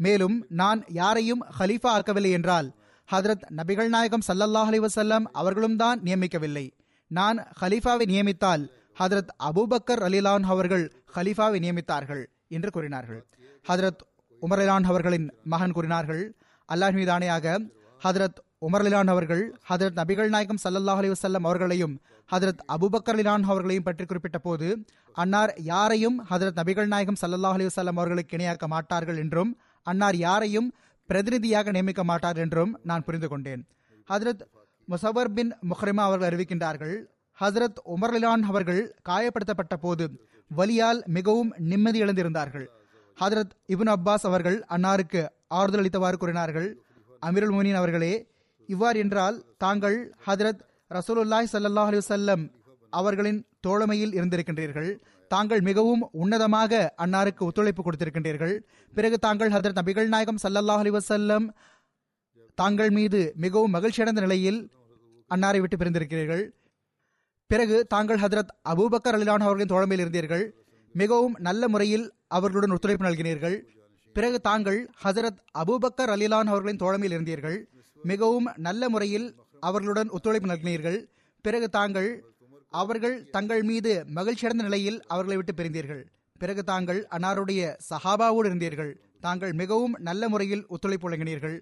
மேலும் நான் யாரையும் ஹலீஃபா ஆக்கவில்லை என்றால் ஹதரத் நபிகள் நாயகம் சல்லல்லாஹ் அலி வசல்லம் அவர்களும் தான் நியமிக்கவில்லை. நான் ஹலீஃபாவை நியமித்தால் ஹதரத் அபூபக்கர் அலிலான் அவர்கள் ஹலீஃபாவை நியமித்தார்கள் என்று கூறினார்கள். ஹதரத் உமர்லான் அவர்களின் மகன் கூறினார்கள். அல்லாஹ் மீதானையாக ஹதரத் உமர்லிலான் அவர்கள் ஹதரத் நபிகள் நாயகம் சல்லல்லாஹ் அலி வசல்லம் அவர்களையும் ஹதரத் அபுபக்கர் அலிலான் அவர்களையும் பற்றி குறிப்பிட்ட போது அன்னார் யாரையும் ஹதரத் நபிகள் நாயகம் சல்லல்லாஹ் அலி வசல்லம் அவர்களுக்கு இணையாக்க மாட்டார்கள் என்றும் அன்னார் யாரையும் பிரதிநிதியாக நியமிக்க மாட்டார் என்றும் நான் புரிந்து கொண்டேன். ஹதரத் முசவர் பின் முஹ்ரிமா அவர்கள் அறிவிக்கின்றார்கள் ஹசரத் உமர்லிலான் அவர்கள் காயப்படுத்தப்பட்ட போது வலியால் மிகவும் நிம்மதி இழந்திருந்தார்கள். ஹதரத் இபுன் அப்பாஸ் அவர்கள் அன்னாருக்கு ஆறுதல் அளித்தவாறு கூறினார்கள் அமீருல் மோனின் அவர்களே இவ்வாறு என்றால் தாங்கள் ஹதரத் ரசூலுல்லாய் சல்லா அலி வல்லம் அவர்களின் தோழமையில் இருந்திருக்கின்றீர்கள். தாங்கள் மிகவும் உன்னதமாக அன்னாருக்கு ஒத்துழைப்பு கொடுத்திருக்கின்றீர்கள். பிறகு தாங்கள் ஹதரத் நபிகள் நாயகம் சல்லல்லாஹ் அலி வசல்லம் தாங்கள் மீது மிகவும் மகிழ்ச்சியடைந்த நிலையில் அன்னாரை விட்டு பிரிந்திருக்கிறீர்கள். பிறகு தாங்கள் ஹதரத் அபூபக்கர் அலிலான் அவர்களின் தோழமையில் இருந்தீர்கள். மிகவும் நல்ல முறையில் அவர்களுடன் ஒத்துழைப்பு நல்கினீர்கள். பிறகு தாங்கள் ஹசரத் அபூபக்கர் அலிலான் அவர்களின் தோழமையில் இருந்தீர்கள். மிகவும் நல்ல முறையில் அவர்களுடன் ஒத்துழைப்பு நல்கினீர்கள். பிறகு தாங்கள் அவர்கள் தங்கள் மீது மகிழ்ச்சியடைந்த நிலையில் அவர்களை விட்டு பிரிந்தீர்கள். பிறகு தாங்கள் அன்னாருடைய சஹாபாவோடு இருந்தீர்கள். தாங்கள் மிகவும் நல்ல முறையில் ஒத்துழைப்பு வழங்கினீர்கள்.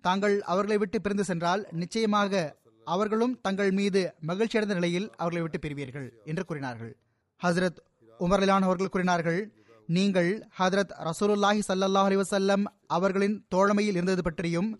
தாங்கள் அவர்களை விட்டு பிரிந்து சென்றால் நிச்சயமாக அவர்களும் தங்கள் மீது மகிழ்ச்சியடைந்த நிலையில் அவர்களை விட்டு பிரிவீர்கள் என்று கூறினார்கள். ஹசரத் உமர்லான் அவர்கள் கூறினார்கள் நீங்கள் ஹதரத் ரசூலுல்லாஹி சல்லாஹ் அலிவசல்லம் அவர்களின் தோழமையில் இருந்தது பற்றியும்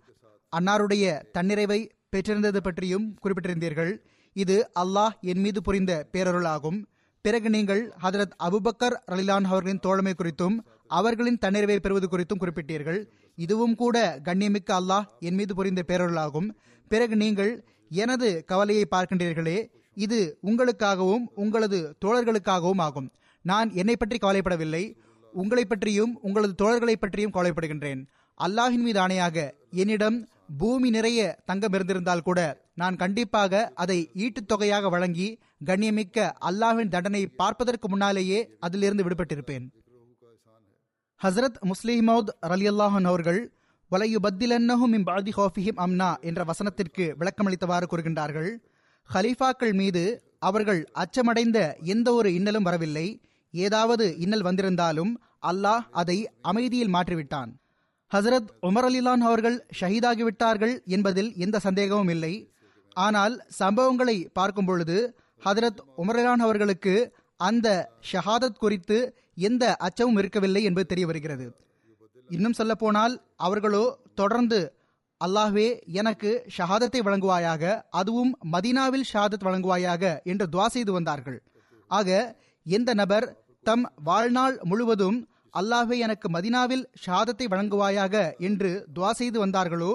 அன்னாருடைய தன்னிறைவை பெற்றிருந்தது பற்றியும் குறிப்பிட்டிருந்தீர்கள். இது அல்லாஹ் என் மீது புரிந்த பேரருளாகும். பிறகு நீங்கள் ஹதரத் அபுபக்கர் ரலிலான் அவர்களின் தோழமை குறித்தும் அவர்களின் தன்னிறைவை பெறுவது குறித்தும் குறிப்பிட்டீர்கள். இதுவும் கூட கண்ணியமிக்க அல்லாஹ் என் மீது புரிந்த பேரருளாகும். பிறகு நீங்கள் எனது கவலையை பார்க்கின்றீர்களே இது உங்களுக்காகவும் உங்களது தோழர்களுக்காகவும் ஆகும். நான் என்னை பற்றி கவலைப்படவில்லை உங்களை பற்றியும் உங்களது தோழர்களை பற்றியும் கவலைப்படுகின்றேன். அல்லாஹின் மீது ஆணையாக என்னிடம் பூமி நிறைய தங்கம் இருந்திருந்தால் கூட நான் கண்டிப்பாக அதை ஈட்டுத் தொகையாக வழங்கி கண்ணியமிக்க அல்லாஹின் தண்டனை பார்ப்பதற்கு முன்னாலேயே அதிலிருந்து விடுபட்டிருப்பேன். ஹசரத் முஸ்லிமௌத் ரலியல்லாஹன் அவர்கள் வலையுபத்திலன்னஹும் இம் பாதி ஹோஃபிஹிம் அம்னா என்ற வசனத்திற்கு விளக்கமளித்தவாறு கூறுகின்றார்கள். ஹலீஃபாக்கள் மீது அவர்கள் அச்சமடைந்த எந்த ஒரு இன்னலும் வரவில்லை. ஏதாவது இன்னல் வந்திருந்தாலும் அல்லாஹ் அதை அமைதியில் மாற்றிவிட்டான். ஹசரத் உமர் அலிலான் அவர்கள் ஷஹீதாகிவிட்டார்கள் என்பதில் எந்த சந்தேகமும் இல்லை. ஆனால் சம்பவங்களை பார்க்கும் பொழுது ஹதரத் உமரலான் அவர்களுக்கு அந்த ஷஹாதத் குறித்து எந்த அச்சமும் இருக்கவில்லை என்பது தெரிய வருகிறது. இன்னும் சொல்ல போனால் அவர்களோ தொடர்ந்து அல்லாஹ்வே எனக்கு ஷஹாதத்தை வழங்குவாயாக அதுவும் மதீனாவில் ஷஹாதத் வழங்குவாயாக என்று துவா செய்து வந்தார்கள். ஆக எந்த நபர் தம் வாழ்நாள் முழுவதும் அல்லாஹ்வே எனக்கு மதினாவில் ஷஹாதத்தை வழங்குவாயாக என்று துவா செய்து வந்தார்களோ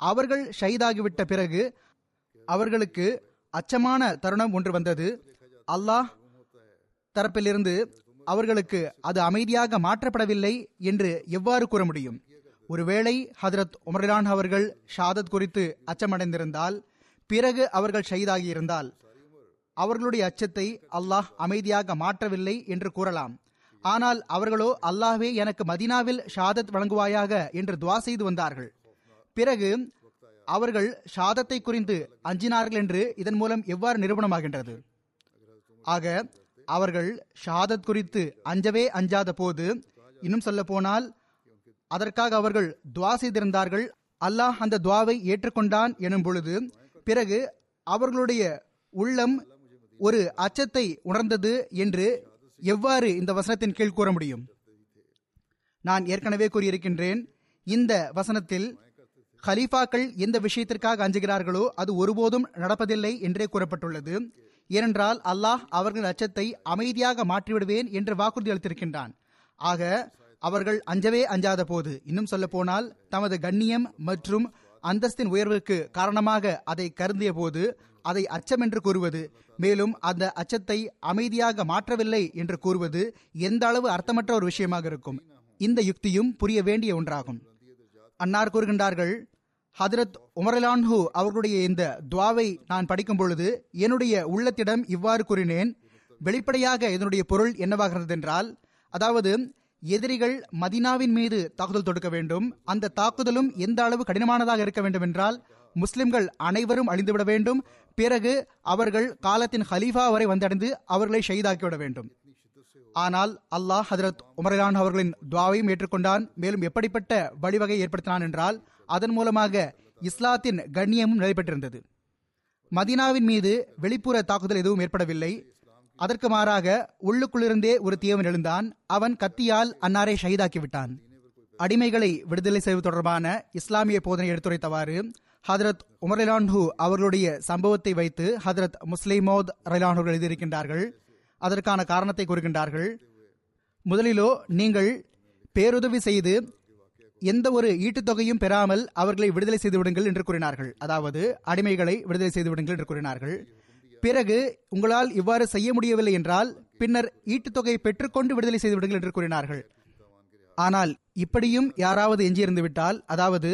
அவர்கள் ஷஹீதாகிவிட்ட பிறகு அவர்களுக்கு அச்சமான தருணம் ஒன்று வந்தது. அல்லாஹ் தரப்பிலிருந்து அவர்களுக்கு அது அமைதியாக மாற்றப்படவில்லை என்று எவ்வாறு கூற முடியும்? ஒருவேளை ஹதரத் உமர்லான் அவர்கள் ஷாதத் குறித்து அச்சமடைந்திருந்தால் பிறகு அவர்கள் ஷஹீதாகி இருந்தால் அவர்களுடைய அச்சத்தை அல்லாஹ் அமைதியாக மாற்றவில்லை என்று கூறலாம். ஆனால் அவர்களோ அல்லாஹ்வே எனக்கு மதினாவில் ஷாதத் வழங்குவாயாக என்று துவா செய்து வந்தார்கள். பிறகு அவர்கள் ஷாதத்தை குறித்து அஞ்சினார்கள் என்று இதன் மூலம் எவ்வாறு நிரூபணமாகின்றது? ஆக அவர்கள் ஷஹாதத் குறித்து அஞ்சவே அஞ்சாத போது இன்னும் சொல்ல போனால் அதற்காக அவர்கள் துவா செய்திருந்தார்கள். அல்லாஹ் அந்த துவாவை ஏற்றுக்கொண்டான் எனும் பொழுது பிறகு அவர்களுடைய உள்ளம் ஒரு அச்சத்தை உணர்ந்தது என்று எவ்வாறு இந்த வசனத்தின் கீழ் கூற முடியும்? நான் ஏற்கனவே கூறியிருக்கின்றேன் இந்த வசனத்தில் ஹலீஃபாக்கள் எந்த விஷயத்திற்காக அஞ்சுகிறார்களோ அது ஒருபோதும் நடப்பதில்லை என்றே கூறப்பட்டுள்ளது. ஏனென்றால் அல்லாஹ் அவர்கள் அச்சத்தை அமைதியாக மாற்றிவிடுவேன் என்று வாக்குறுதி அளித்திருக்கின்றான். ஆக அவர்கள் அஞ்சவே அஞ்சாத போது இன்னும் சொல்ல போனால் தமது கண்ணியம் மற்றும் அந்தஸ்தின் உயர்வுக்கு காரணமாக அதை கருந்திய போது அதை அச்சம் என்று கூறுவது மேலும் அந்த அச்சத்தை அமைதியாக மாற்றவில்லை என்று கூறுவது எந்த அளவு அர்த்தமற்ற ஒரு விஷயமாக இருக்கும். இந்த யுக்தியும் புரிய வேண்டிய ஒன்றாகும். அன்னார் கூறுகின்றார்கள் ஹதரத் உமரலான்ஹு அவர்களுடைய இந்த துவாவை நான் படிக்கும் பொழுது என்னுடைய உள்ளத்திடம் இவ்வாறு கூறினேன் வெளிப்படையாக இதனுடைய பொருள் என்னவாகிறது என்றால் அதாவது எதிரிகள் மதினாவின் மீது தாக்குதல் தொடுக்க வேண்டும் அந்த தாக்குதலும் எந்த அளவு கடினமானதாக இருக்க வேண்டும் என்றால் முஸ்லிம்கள் அனைவரும் அழிந்துவிட வேண்டும் பிறகு அவர்கள் காலத்தின் ஹலீஃபா வரை வந்தடைந்து அவர்களை ஷெய்தாக்கிவிட வேண்டும். ஆனால் அல்லாஹ் ஹதரத் உமரலான் அவர்களின் துவாவையும் ஏற்றுக்கொண்டான் மேலும் எப்படிப்பட்ட வழிவகை ஏற்படுத்தினான் என்றால் அதன் மூலமாக இஸ்லாத்தின் கண்ணியமும் நடைபெற்றிருந்தது மதீனாவின் மீது வெளிப்புற தாக்குதல் எதுவும் ஏற்படவில்லை. அதற்கு மாறாக உள்ளுக்குள்ளிருந்தே ஒரு தீவன் எழுந்தான். அவன் கத்தியால் அன்னாரை ஷஹீதாக்கி விட்டான் அடிமைகளை விடுதலை செய்வது தொடர்பான இஸ்லாமிய போதனை எடுத்துரைத்தவாறு ஹதரத் உமர்லான்ஹு அவர்களுடைய சம்பவத்தை வைத்து ஹதரத் முஸ்லிமோத் ரிலான்ஹு எழுதியிருக்கின்றார்கள். அதற்கான காரணத்தை கூறுகின்றார்கள். முதலிலோ நீங்கள் பேருதவி செய்து எந்த ஒரு ஈட்டுத்தொகையும் பெறாமல் அவர்களை விடுதலை செய்து விடுங்கள் என்று கூறினார்கள். அதாவது அடிமைகளை விடுதலை செய்து விடுங்கள் என்று கூறினார்கள். பிறகு உங்களால் இவ்வாறு செய்ய முடியவில்லை என்றால் பின்னர் ஈட்டுத்தொகை பெற்றுக்கொண்டு விடுதலை செய்து விடுங்கள் என்று கூறினார்கள். ஆனால் இப்படியும் யாராவது எஞ்சியிருந்து விட்டால் அதாவது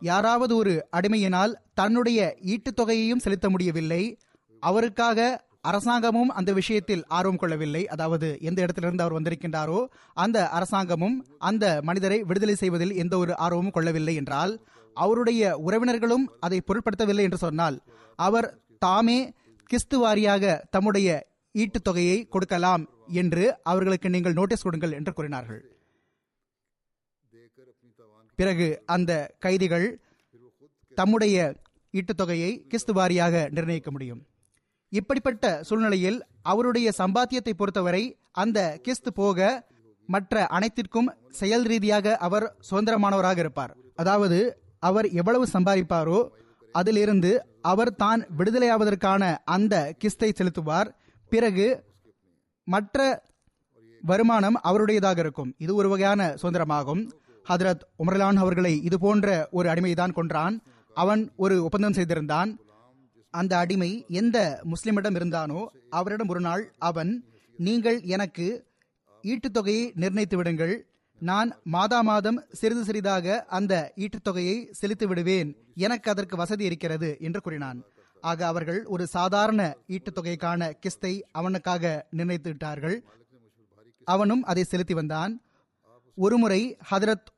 யாராவது ஒரு அடிமையினால் தன்னுடைய ஈட்டுத்தொகையையும் செலுத்த முடியவில்லை அவருக்காக அரசாங்கமும் அந்த விஷயத்தில் ஆர்வம் கொள்ளவில்லை. அதாவது எந்த இடத்திலிருந்து அவர் வந்திருக்கின்றாரோ அந்த அரசாங்கமும் அந்த மனிதரை விடுதலை செய்வதில் எந்த ஒரு ஆர்வமும் கொள்ளவில்லை என்றால் அவருடைய உறவினர்களும் அதை பொருட்படுத்தவில்லை என்று சொன்னால் அவர் தாமே கிஸ்து வாரியாக தம்முடைய ஈட்டுத் தொகையை கொடுக்கலாம் என்று அவர்களுக்கு நீங்கள் நோட்டீஸ் கொடுங்கள் என்று கூறினார்கள். பிறகு அந்த கைதிகள் தம்முடைய ஈட்டுத் தொகையை கிஸ்து வாரியாக நிர்ணயிக்க முடியும். இப்படிப்பட்ட சூழ்நிலையில் அவருடைய சம்பாத்தியத்தை பொறுத்தவரை அந்த கிஸ்து போக மற்ற அனைத்திற்கும் செயல் ரீதியாக அவர் சுதந்திரமானவராக இருப்பார். அதாவது அவர் எவ்வளவு சம்பாதிப்பாரோ அதிலிருந்து அவர் தான் விடுதலையாவதற்கான அந்த கிஸ்தை செலுத்துவார். பிறகு மற்ற வருமானம் அவருடையதாக இருக்கும். இது ஒரு வகையான சுதந்திரமாகும். ஹதரத் உமர்லான் அவர்களை இது போன்ற ஒரு அடிமைதான் கொன்றான். அவன் ஒரு ஒப்பந்தம் செய்திருந்தான். அந்த அடிமை எந்த முஸ்லிமிடம் இருந்தானோ அவரிடம் ஒரு நாள் அவன் நீங்கள் எனக்கு ஈட்டுத்தொகையை நிர்ணயித்து விடுங்கள். நான் மாதா மாதம் சிறிது சிறிதாக அந்த ஈட்டுத்தொகையை செலுத்தி விடுவேன். எனக்கு அதற்கு வசதி இருக்கிறது என்று கூறினான். ஆக அவர்கள் ஒரு சாதாரண ஈட்டுத்தொகைக்கான கிஸ்தை அவனுக்காக நிர்ணயித்து விட்டார்கள். அவனும் அதை செலுத்தி வந்தான். ஒருமுறை ஹதரத்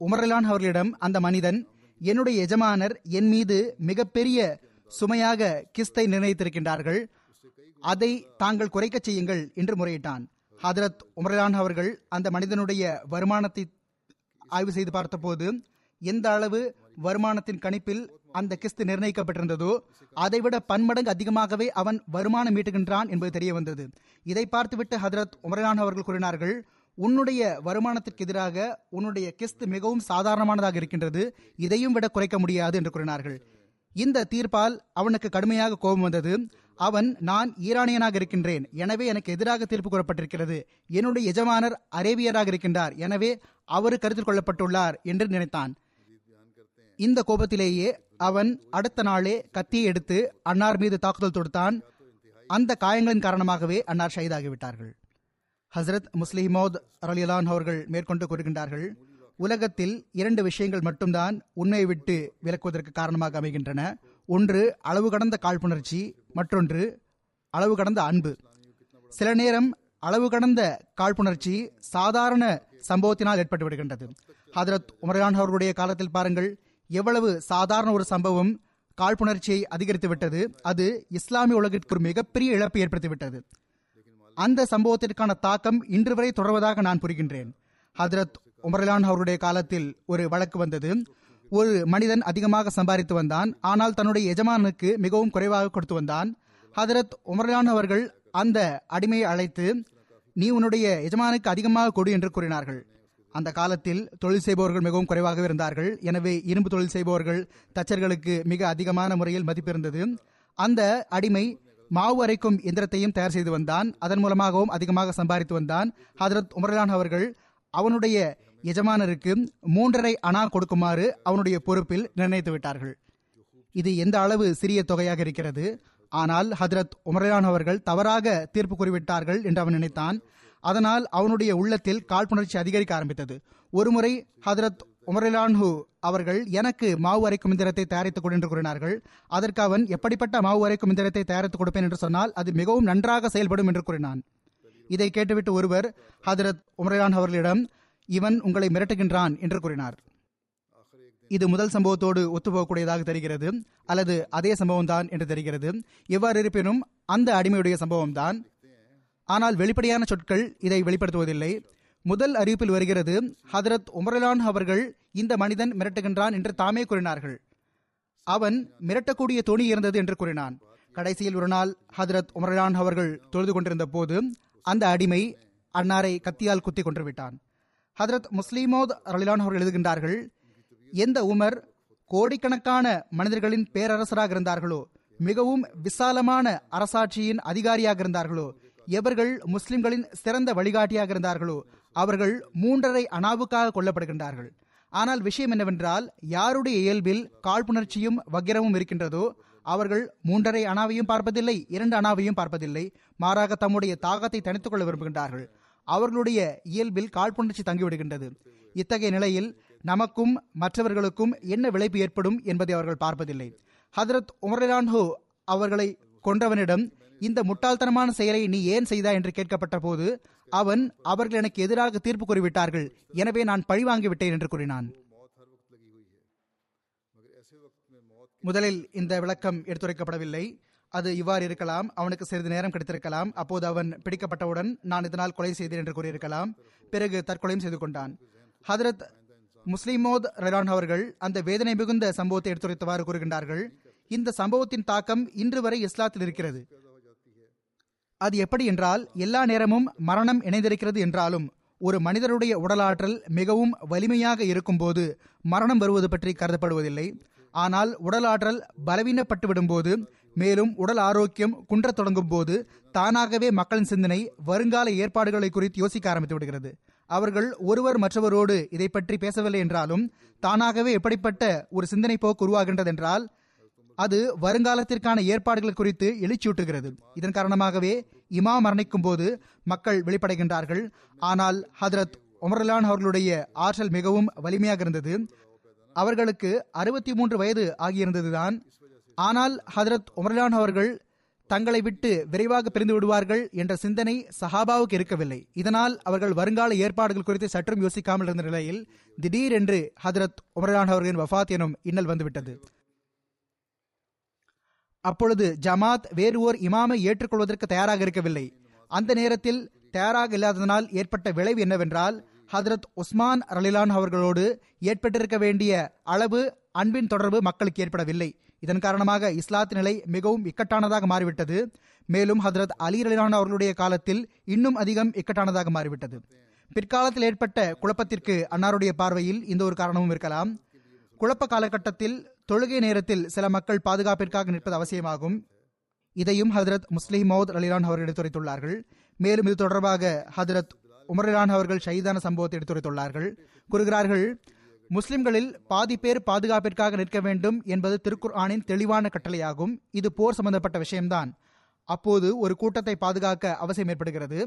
உமர்லான் அவர்களிடம் அந்த மனிதன் என்னுடைய எஜமானர் என் மீது மிகப்பெரிய சுமையாக கிஸ்தை நிர்ணயித்திருக்கின்றார்கள். அதை தாங்கள் குறைக்கச் செய்யுங்கள் என்று முறையிட்டான். ஹதரத் உமர்லான் அவர்கள் அந்த மனிதனுடைய வருமானத்தை ஆய்வு செய்து பார்த்தபோது எந்த அளவு வருமானத்தின் கணிப்பில் அந்த கிஸ்து நிர்ணயிக்கப்பட்டிருந்ததோ அதைவிட பன்மடங்கு அதிகமாகவே அவன் வருமானம் ஈட்டுகின்றான் என்பது தெரிய வந்தது இதை பார்த்துவிட்டு ஹதரத் உமரான் அவர்கள் கூறினார்கள் உன்னுடைய வருமானத்திற்கு எதிராக உன்னுடைய கிஸ்து மிகவும் சாதாரணமானதாக இருக்கின்றது. இதையும் விட குறைக்க முடியாது என்று கூறினார்கள். இந்த தீர்ப்பால் அவனுக்கு கடுமையாக கோபம் வந்தது. அவன் நான் ஈரானியனாக இருக்கின்றேன். எனவே எனக்கு எதிராக தீர்ப்பு கூறப்பட்டிருக்கிறது. என்னுடைய எஜமானர் அரேபியராக இருக்கின்றார். எனவே அவர் கருத்தில் கொள்ளப்பட்டுள்ளார் என்று நினைத்தான். இந்த கோபத்திலேயே அவன் அடுத்த நாளே கத்தியை எடுத்து அன்னார் மீது தாக்குதல் தொடுத்தான். அந்த காயங்களின் காரணமாகவே அன்னார் ஷஹீதாகிவிட்டார்கள் ஹசரத் முஸ்லிமோத் ரலிலான் அவர்கள் மேற்கொண்டு கூறுகின்றார்கள் உலகத்தில் இரண்டு விஷயங்கள் மட்டும்தான் உண்மையை விட்டு விலக்குவதற்கு காரணமாக அமைகின்றன. ஒன்று அளவு கடந்த காழ்ப்புணர்ச்சி. மற்றொன்று அளவு கடந்த அன்பு. சில நேரம் அளவு கடந்த காழ்ப்புணர்ச்சி சாதாரண சம்பவத்தினால் ஏற்பட்டு விடுகின்றது. ஹதரத் உமரான் அவர்களுடைய காலத்தில் பாருங்கள் எவ்வளவு சாதாரண ஒரு சம்பவம் காழ்ப்புணர்ச்சியை அதிகரித்து விட்டது. அது இஸ்லாமிய உலகிற்கு ஒரு மிகப்பெரிய இழப்பை ஏற்படுத்திவிட்டது அந்த சம்பவத்திற்கான தாக்கம் இன்று வரை தொடர்வதாக நான் புரிகின்றேன். ஹதரத் உமர்லான் அவருடைய காலத்தில் ஒரு வழக்கு வந்தது. ஒரு மனிதன் அதிகமாக சம்பாதித்து வந்தான். ஆனால் தன்னுடைய எஜமானுக்கு மிகவும் குறைவாக கொடுத்து வந்தான். ஹதரத் உமர்லான் அவர்கள் அந்த அடிமையை அழைத்து நீ உன்னுடைய எஜமானுக்கு அதிகமாக கொடு என்று கூறினார்கள். அந்த காலத்தில் தொழில் செய்பவர்கள் மிகவும் குறைவாகவே இருந்தார்கள். எனவே இரும்பு தொழில் செய்பவர்கள் தச்சர்களுக்கு மிக அதிகமான முறையில் மதிப்பு இருந்தது. அந்த அடிமை மாவு அரைக்கும் எந்திரத்தையும் தயார் செய்து வந்தான். அதன் மூலமாகவும் அதிகமாக சம்பாதித்து வந்தான். ஹதரத் உமர்லான் அவர்கள் அவனுடைய எஜமானருக்கு மூன்றரை அணா கொடுக்குமாறு அவனுடைய பொறுப்பில் நிர்ணயித்து விட்டார்கள். இது எந்த அளவு சிறிய தொகையாக இருக்கிறது? ஆனால் ஹதரத் உமரான் அவர்கள் தவறாக தீர்ப்பு கூறிவிட்டார்கள் என்று அவன் நினைத்தான். அதனால் அவனுடைய உள்ளத்தில் காழ்ப்புணர்ச்சி அதிகரிக்க ஆரம்பித்தது. ஒருமுறை ஹதரத் உமரிலான்ஹு அவர்கள் எனக்கு மாவு அரைக்கும் இந்திரத்தை தயாரித்துக் கொடு என்று கூறினார்கள். அதற்கு அவன் எப்படிப்பட்ட மாவு அரைக்கும் இந்திரத்தை தயாரித்துக் கொடுப்பேன் என்று சொன்னால் அது மிகவும் நன்றாக செயல்படும் என்று கூறினான். இதை கேட்டுவிட்டு ஒருவர் ஹதரத் உமரிலான் அவர்களிடம் இவன் உங்களை மிரட்டுகின்றான் என்று கூறினார். இது முதல் சம்பவத்தோடு ஒத்துப்போகக்கூடியதாக தெரிகிறது அல்லது அதே சம்பவம் தான் என்று தெரிகிறது. எவ்வாறு இருப்பினும் அந்த அடிமையுடைய சம்பவம் தான் ஆனால் வெளிப்படையான சொற்கள் இதை வெளிப்படுத்துவதில்லை. முதல் அறிவிப்பில் வருகிறது ஹதரத் உமரலான் அவர்கள் இந்த மனிதன் மிரட்டுகின்றான் என்று தாமே கூறினார்கள். அவன் மிரட்டக்கூடிய துணி இருந்தது என்று கூறினான். கடைசியில் ஒரு நாள் ஹதரத் உமரலான் அவர்கள் தொழுது கொண்டிருந்த போது அந்த அடிமை அன்னாரை கத்தியால் குத்தி கொன்று விட்டான். ஹதரத் முஸ்லீமோத் ரலிலான் அவர்கள் எழுதுகின்றார்கள் எந்த உமர் கோடிக்கணக்கான மனிதர்களின் பேரரசராக இருந்தார்களோ மிகவும் விசாலமான அரசாட்சியின் அதிகாரியாக இருந்தார்களோ எவர்கள் முஸ்லிம்களின் சிறந்த வழிகாட்டியாக இருந்தார்களோ அவர்கள் மூன்றரை அணாவுக்காக கொல்லப்படுகின்றார்கள். ஆனால் விஷயம் என்னவென்றால் யாருடைய இயல்பில் காழ்ப்புணர்ச்சியும் வக்கிரமும் இருக்கின்றதோ அவர்கள் மூன்றரை அணாவையும் பார்ப்பதில்லை இரண்டு அணாவையும் பார்ப்பதில்லை மாறாக தம்முடைய தாகத்தை தனித்துக் கொள்ள விரும்புகின்றார்கள். அவர்களுடைய இயல்பில் காழ்ப்புணர்ச்சி தங்கிவிடுகின்றது இத்தகைய நிலையில் நமக்கும் மற்றவர்களுக்கும் என்ன விளைவு ஏற்படும் என்பதை அவர்கள் பார்ப்பதில்லை. ஹதரத் உமரான்ஹோ அவர்களை கொன்றவனிடம் இந்த முட்டாள்தனமான செயலை நீ ஏன் செய்தாய் என்று கேட்கப்பட்ட போது அவன் அவர்கள் எனக்கு எதிராக தீர்ப்பு கூறிவிட்டார்கள் எனவே நான் பழி வாங்கிவிட்டேன் என்று கூறினான். முதலில் இந்த விளக்கம் எடுத்துரைக்கப்படவில்லை. அது இவ்வாறு இருக்கலாம். அவனுக்கு சிறிது நேரம் கிடைத்திருக்கலாம். அப்போது அவன் பிடிக்கப்பட்டவுடன் நான் இதனால் கொலை செய்தேன் என்று கூறியிருக்கலாம். பிறகு தற்கொலையும் செய்து கொண்டான். ஹதரத் முஸ்லிமோத் ரெடான் அவர்கள் அந்த வேதனை மிகுந்த சம்பவத்தை எடுத்துரைத்தவாறு கூறுகின்றார்கள். இந்த சம்பவத்தின் தாக்கம் இன்று வரை இஸ்லாத்தில் இருக்கிறது. அது எப்படி என்றால் எல்லா நேரமும் மரணம் இணைந்திருக்கிறது என்றாலும் ஒரு மனிதருடைய உடலாற்றல் மிகவும் வலிமையாக இருக்கும்போது மரணம் வருவது பற்றி கருதப்படுவதில்லை. ஆனால் உடலாற்றல் பலவீனப்பட்டு விடும்போது மேலும் உடல் ஆரோக்கியம் குன்றத் தொடங்கும் போது தானாகவே மக்களின் சிந்தனை வருங்கால ஏற்பாடுகளை குறித்து யோசிக்க ஆரம்பித்து விடுகிறது. அவர்கள் ஒருவர் மற்றவரோடு இதை பற்றி பேசவில்லை என்றாலும் தானாகவே எப்படிப்பட்ட ஒரு சிந்தனை போக்கு உருவாகின்றதென்றால் அது வருங்காலத்திற்கான ஏற்பாடுகள் குறித்து எழுச்சியூட்டுகிறது. இதன் காரணமாகவே இமா மரணிக்கும் போது மக்கள் வெளிப்படைகின்றார்கள். ஆனால் ஹதரத் உமர்லான் அவர்களுடைய ஆற்றல் மிகவும் வலிமையாக இருந்தது. அவர்களுக்கு அறுபத்தி மூன்று வயது ஆகியிருந்ததுதான். ஆனால் ஹதரத் உமர்லான் அவர்கள் தங்களை விட்டு விரைவாக பிரிந்து விடுவார்கள் என்ற சிந்தனை சஹாபாவுக்கு இருக்கவில்லை. இதனால் அவர்கள் வருங்கால ஏற்பாடுகள் குறித்து சற்றும் யோசிக்காமல் இருந்த நிலையில் திடீரென்று ஹதரத் உமர்லான் அவர்களின் வஃத் எனும் இன்னல் வந்துவிட்டது. அப்பொழுது ஜமாத் வேறு ஓர் இமாமை ஏற்றுக்கொள்வதற்கு தயாராக இருக்கவில்லை. அந்த நேரத்தில் தயாராக இல்லாததனால் ஏற்பட்ட விளைவு என்னவென்றால் ஹதரத் உஸ்மான் ரலிலான் அவர்களோடு ஏற்பட்டிருக்க வேண்டிய அளவு அன்பின் தொடர்பு மக்களுக்கு ஏற்படவில்லை. இதன் காரணமாக இஸ்லாத்து நிலை மிகவும் இக்கட்டானதாக மாறிவிட்டது. மேலும் ஹதரத் அலி ரலிலான் அவர்களுடைய காலத்தில் இன்னும் அதிகம் இக்கட்டானதாக மாறிவிட்டது. பிற்காலத்தில் ஏற்பட்ட குழப்பத்திற்கு அன்னாருடைய பார்வையில் இந்த ஒரு காரணமும் இருக்கலாம். குழப்ப காலகட்டத்தில் தொழுகை நேரத்தில் சில மக்கள் பாதுகாப்பிற்காக நிற்பது அவசியமாகும். இதையும் ஹதரத் முஸ்லிம் மௌத் அலிலான் அவர்கள் எடுத்துரைத்துள்ளார்கள். மேலும் இது தொடர்பாக ஹதரத் உமர்லான் அவர்கள் ஷஹீதான சம்பவத்தை எடுத்துரைத்துள்ளார்கள். கூறுகிறார்கள் முஸ்லிம்களில் பாதி பேர் பாதுகாப்பிற்காக நிற்க வேண்டும் என்பது திருக்குர் ஆனின் தெளிவான கட்டளையாகும். இது போர் சம்பந்தப்பட்ட விஷயம்தான். அப்போது ஒரு கூட்டத்தை பாதுகாக்க அவசியம் ஏற்படுகிறது.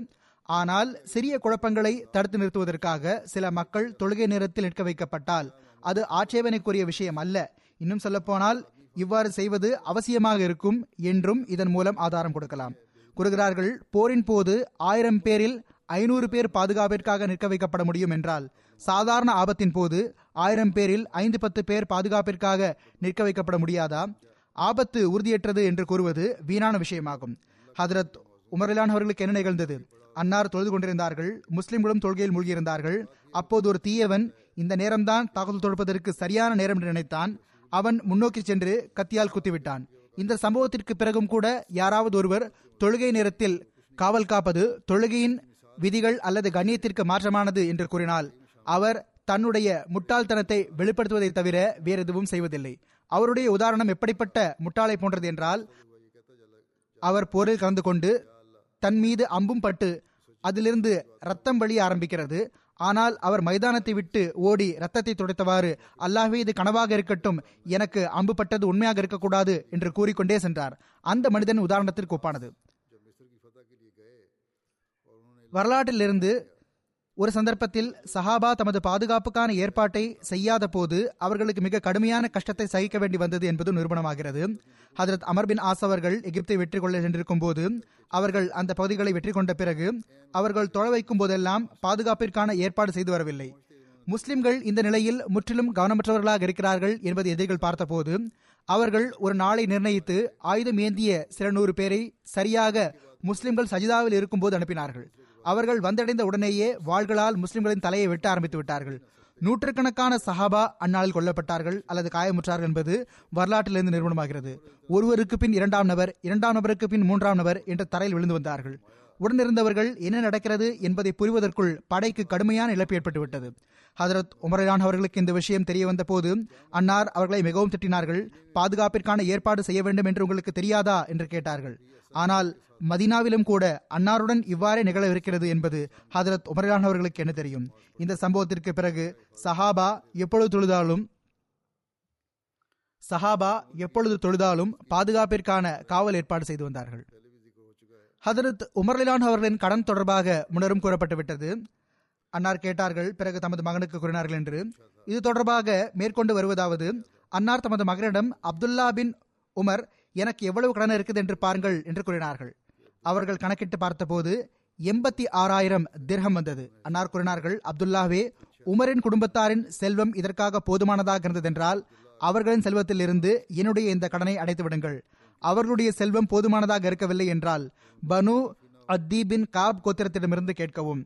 ஆனால் சிறிய குழப்பங்களை தடுத்து நிறுத்துவதற்காக சில மக்கள் தொழுகை நேரத்தில் நிற்க வைக்கப்பட்டால் அது ஆட்சேபனைக்குரிய விஷயம் அல்ல. இன்னும் சொல்லப்போனால் இவ்வாறு செய்வது அவசியமாக இருக்கும் என்றும் இதன் மூலம் ஆதாரம் கொடுக்கலாம். கூறுகிறார்கள் போரின் போது ஆயிரம் பேரில் ஐநூறு பேர் பாதுகாப்பிற்காக நிற்க வைக்கப்பட முடியும் என்றால் சாதாரண ஆபத்தின் போது ஆயிரம் பேரில் ஐந்து பத்து பேர் பாதுகாப்பிற்காக நிற்க வைக்கப்பட முடியாதா? ஆபத்து உறுதியற்றது என்று கூறுவது வீணான விஷயமாகும். ஹதரத் உமரிலான் அவர்களுக்கு என்ன நிகழ்ந்தது? அன்னார் தொழுது கொண்டிருந்தார்கள் முஸ்லிம்களும் தொழுகையில் மூழ்கியிருந்தார்கள். அப்போது ஒரு தீயவன் இந்த நேரம்தான் தாக்குதல் தொடுப்பதற்கு சரியான நேரம் என்று நினைத்தான். அவன் முன்னோக்கி சென்று கத்தியால் குத்திவிட்டான். இந்த சம்பவத்திற்கு பிறகும் கூட யாராவது ஒருவர் தொழுகை நேரத்தில் காவல் காப்பது தொழுகையின் விதிகள் அல்லது கண்ணியத்திற்கு மாற்றமானது என்று கூறினால் அவர் தன்னுடைய முட்டாள்தனத்தை வெளிப்படுத்துவதை தவிர வேறு எதுவும் செய்வதில்லை. அவருடைய உதாரணம் எப்படிப்பட்ட முட்டாளை போன்றது என்றால் அவர் போரில் கலந்து கொண்டு தன் மீது அம்பும் பட்டு அதிலிருந்து ரத்தம் வழிய ஆரம்பிக்கிறது. ஆனால் அவர் மைதானத்தை விட்டு ஓடி ரத்தத்தை துடைத்தவாறு அல்லாஹே இது கனவாக இருக்கட்டும் எனக்கு அம்பு பட்டது உண்மையாக இருக்கக்கூடாது என்று கூறிக்கொண்டே சென்றார். அந்த மனிதன் உதாரணத்திற்கு ஒப்பானது. வரலாற்றிலிருந்து ஒரு சந்தர்ப்பத்தில் சஹாபா தமது பாதுகாப்புக்கான ஏற்பாட்டை செய்யாத போது அவர்களுக்கு மிக கடுமையான கஷ்டத்தை சகிக்க வேண்டி வந்தது என்பது நிரூபணமாகிறது. ஹதரத் அமர் பின் ஆஸ் அவர்கள் எகிப்தை வெற்றி கொள்ள சென்றிருக்கும் போது அவர்கள் அந்த பகுதிகளை வெற்றி கொண்ட பிறகு அவர்கள் தொலை வைக்கும் போதெல்லாம் பாதுகாப்பிற்கான ஏற்பாடு செய்து வரவில்லை. முஸ்லிம்கள் இந்த நிலையில் முற்றிலும் கவனமற்றவர்களாக இருக்கிறார்கள் என்பதை எதிரிகள் பார்த்தபோது அவர்கள் ஒரு நாளை நிர்ணயித்து ஆயுதம் ஏந்திய சில நூறு பேரை சரியாக முஸ்லிம்கள் சஜிதாவில் இருக்கும்போது அனுப்பினார்கள். அவர்கள் வந்தடைந்த உடனேயே வாள்களால் முஸ்லிம்களின் தலையை வெட்ட ஆரம்பித்து விட்டார்கள். நூற்றுக்கணக்கான சஹாபா அந்நாளில் கொல்லப்பட்டார்கள் அல்லது காயமுற்றார்கள் என்பது வரலாற்றிலிருந்து நிறுவனமாகிறது ஒருவருக்கு பின் இரண்டாம் நபர் இரண்டாம் நபருக்கு பின் மூன்றாம் நபர் என்ற தரையில் விழுந்து வந்தார்கள். உடனிருந்தவர்கள் என்ன நடக்கிறது என்பதை புரிவதற்குள் படைக்கு கடுமையான இழப்பு ஏற்பட்டுவிட்டது. ஹதரத் உமரான் அவர்களுக்கு இந்த விஷயம் தெரிய வந்த போது அன்னார் அவர்களை மிகவும் திட்டினார்கள் பாதுகாப்பிற்கான ஏற்பாடு செய்ய வேண்டும் என்று உங்களுக்கு தெரியாதா? என்று கேட்டார்கள். ஆனால் மதினாவிலும் கூட அன்னாருடன் இவ்வாறே நிகழவிருக்கிறது என்பது ஹதரத் உமரான் அவர்களுக்கு என்ன தெரியும்? இந்த சம்பவத்திற்கு பிறகு சஹாபா எப்பொழுது தொழுதாலும் சஹாபா எப்பொழுது தொழுதாலும் பாதுகாப்பிற்கான காவல் ஏற்பாடு செய்து வந்தார்கள். ஹதரத் உமர்லிலான் அவர்களின் கடன் தொடர்பாக முன்னரும் கூறப்பட்டு விட்டது. அன்னார் கேட்டார்கள் பிறகு தமது மகனுக்கு கூறினார்கள் என்று. இது தொடர்பாக மேற்கொண்டு வருவதாவது அன்னார் தமது மகனிடம் அப்துல்லா பின் உமர் எனக்கு எவ்வளவு கடன் இருக்குது என்று பாருங்கள் என்று கூறினார்கள். அவர்கள் கணக்கிட்டு பார்த்தபோது எண்பத்தி ஆறாயிரம் திர்ஹம் வந்தது. அன்னார் கூறினார்கள் அப்துல்லாவே உமரின் குடும்பத்தாரின் செல்வம் இதற்காக போதுமானதாக இருந்ததென்றால் அவர்களின் செல்வத்தில் இருந்து என்னுடைய இந்த கடனை அடைத்து விடுங்கள் அவர்களுடைய செல்வம் போதுமானதாக இருக்கவில்லை என்றால் பனு அத்தீபின் காப் கோத்திரத்திடமிருந்து கேட்கவும்.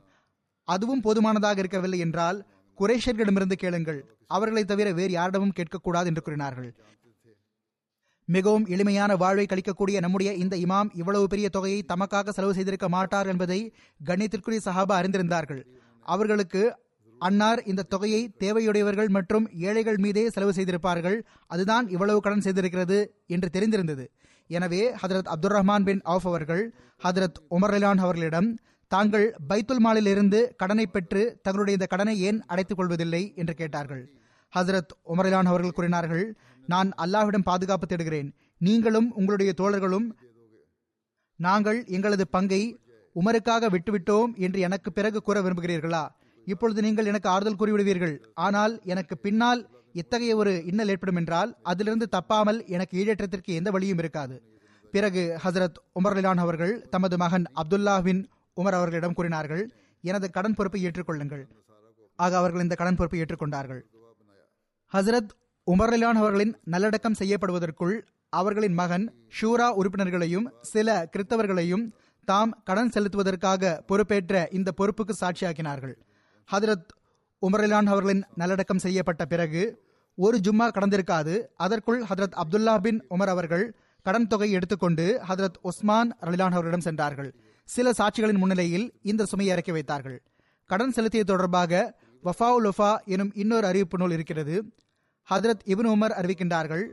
அதுவும் போதுமானதாக இருக்கவில்லை என்றால் குரேஷர்களிடமிருந்து கேளுங்கள். அவர்களை தவிர வேறு யாரிடமும் கேட்கக்கூடாது என்று கூறினார்கள். மிகவும் எளிமையான வாழ்வை கழிக்கக்கூடிய நம்முடைய இந்த இமாம் இவ்வளவு பெரிய தொகையை தமக்காக செலவு செய்திருக்க மாட்டார் என்பதை கண்ணியத்திற்குரிய சஹாபா அறிந்திருந்தார்கள். அவர்களுக்கு அன்னார் இந்த தொகையை தேவையுடையவர்கள் மற்றும் ஏழைகள் மீதே செலவு செய்திருப்பார்கள். அதுதான் இவ்வளவு கடன் செய்திருக்கிறது என்று தெரிந்திருந்தது. எனவே ஹதரத் அப்துல் ரஹ்மான் பின் ஆஃப் அவர்கள் ஹதரத் உமர் அலான் அவர்களிடம் தாங்கள் பைத்துல் மாலிலிருந்து கடனை பெற்று தங்களுடைய இந்த கடனை ஏன் அடைத்துக் கொள்வதில்லை என்று கேட்டார்கள். ஹசரத் உமரிலான் அவர்கள் கூறினார்கள் நான் அல்லாஹ்விடம் பாதுகாப்பு தேடுகிறேன். நீங்களும் உங்களுடைய தோழர்களும் நாங்கள் எங்களது பங்கை உமருக்காக விட்டுவிட்டோம் என்று எனக்கு பிறகு கூற விரும்புகிறீர்களா? இப்பொழுது நீங்கள் எனக்கு ஆறுதல் கூறிவிடுவீர்கள். ஆனால் எனக்கு பின்னால் இத்தகைய ஒரு இன்னல் ஏற்படும் என்றால் அதிலிருந்து தப்பாமல் எனக்கு ஈடேற்றத்திற்கு எந்த வழியும் இருக்காது. பிறகு ஹசரத் உமர் அவர்கள் தமது மகன் அப்துல்லாவின் உமர் அவர்களிடம் கூறினார்கள் எனது கடன் பொறுப்பை ஏற்றுக்கொள்ளுங்கள். ஆக அவர்கள் இந்த கடன் பொறுப்பை ஏற்றுக்கொண்டார்கள். ஹசரத் உமர்லான் அவர்களின் நல்லடக்கம் செய்யப்படுவதற்குள் அவர்களின் மகன் ஷூரா உறுப்பினர்களையும் சில கிறித்தவர்களையும் தாம் கடன் செலுத்துவதற்காக பொறுப்பேற்ற இந்த பொறுப்புக்கு சாட்சியாக்கினார்கள். ஹதரத் உமர்லான் அவர்களின் நல்லடக்கம் செய்யப்பட்ட பிறகு ஒரு ஜும்மா கடந்திருக்காது. அதற்குள் ஹதரத் அப்துல்லா பின் உமர் அவர்கள் கடன் தொகை எடுத்துக்கொண்டு ஹதரத் உஸ்மான் ரலிலான் அவர்களிடம் சென்றார்கள். சில சாட்சிகளின் முன்னிலையில் இந்த சுமையை இறக்கி வைத்தார்கள். கடன் செலுத்தியது தொடர்பாக வஃபாவு லொஃபா எனும் இன்னொரு அறிவிப்பு நூல் இருக்கிறது. ஹதரத் இபின் உமர் அறிவிக்கின்றார்கள்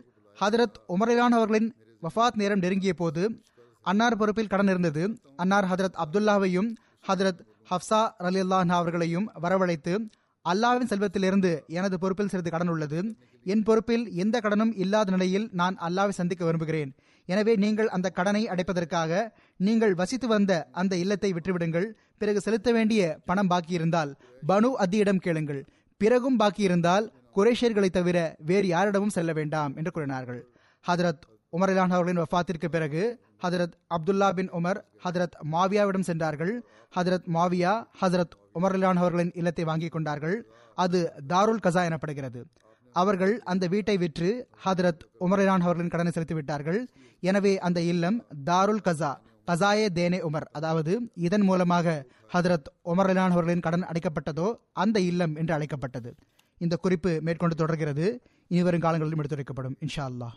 ஹதரத் உமரிலானவர்களின் வஃபாத் நேரம் நெருங்கிய போது அன்னார் பொறுப்பில் கடன் இருந்தது. அன்னார் ஹதரத் அப்துல்லாவையும் ஹதரத் ஹப்சா ரலி அவர்களையும் வரவழைத்து அல்லாவின் செல்வத்திலிருந்து எனது பொறுப்பில் சிறிது கடன் உள்ளது. என் பொறுப்பில் எந்த கடனும் இல்லாத நிலையில் நான் அல்லாவை சந்திக்க விரும்புகிறேன். எனவே நீங்கள் அந்த கடனை அடைப்பதற்காக நீங்கள் வசித்து வந்த அந்த இல்லத்தை விற்றுவிடுங்கள். பிறகு செலுத்த வேண்டிய பணம் பாக்கியிருந்தால் பனு அத்தியிடம் கேளுங்கள். பிறகும் பாக்கியிருந்தால் குரேஷியர்களை தவிர வேறு யாரிடமும் செல்ல வேண்டாம் என்று கூறினார்கள். ஹதரத் உமரிலான் அவர்களின் வஃபாத்திற்கு பிறகு ஹதரத் அப்துல்லா பின் உமர் ஹதரத் மாவியாவிடம் சென்றார்கள். ஹதரத் மாவியா ஹதரத் உமர்லான் அவர்களின் இல்லத்தை வாங்கிக் கொண்டார்கள். அது தாருல் கசா எனப்படுகிறது. அவர்கள் அந்த வீட்டை விற்று ஹதரத் உமரான் அவர்களின் கடனை செலுத்தி விட்டார்கள் எனவே அந்த இல்லம் தாருல் கசா கசாயே தேனே உமர் அதாவது இதன் மூலமாக ஹதரத் உமர்லான் அவர்களின் கடன் அடைக்கப்பட்டதோ அந்த இல்லம் என்று அழைக்கப்பட்டது. இந்த குறிப்பு மேற்கொண்டு தொடர்கிறது. இனிவரும் காலங்களிலும் எடுத்துரைக்கப்படும் இன்ஷா அல்லாஹ்.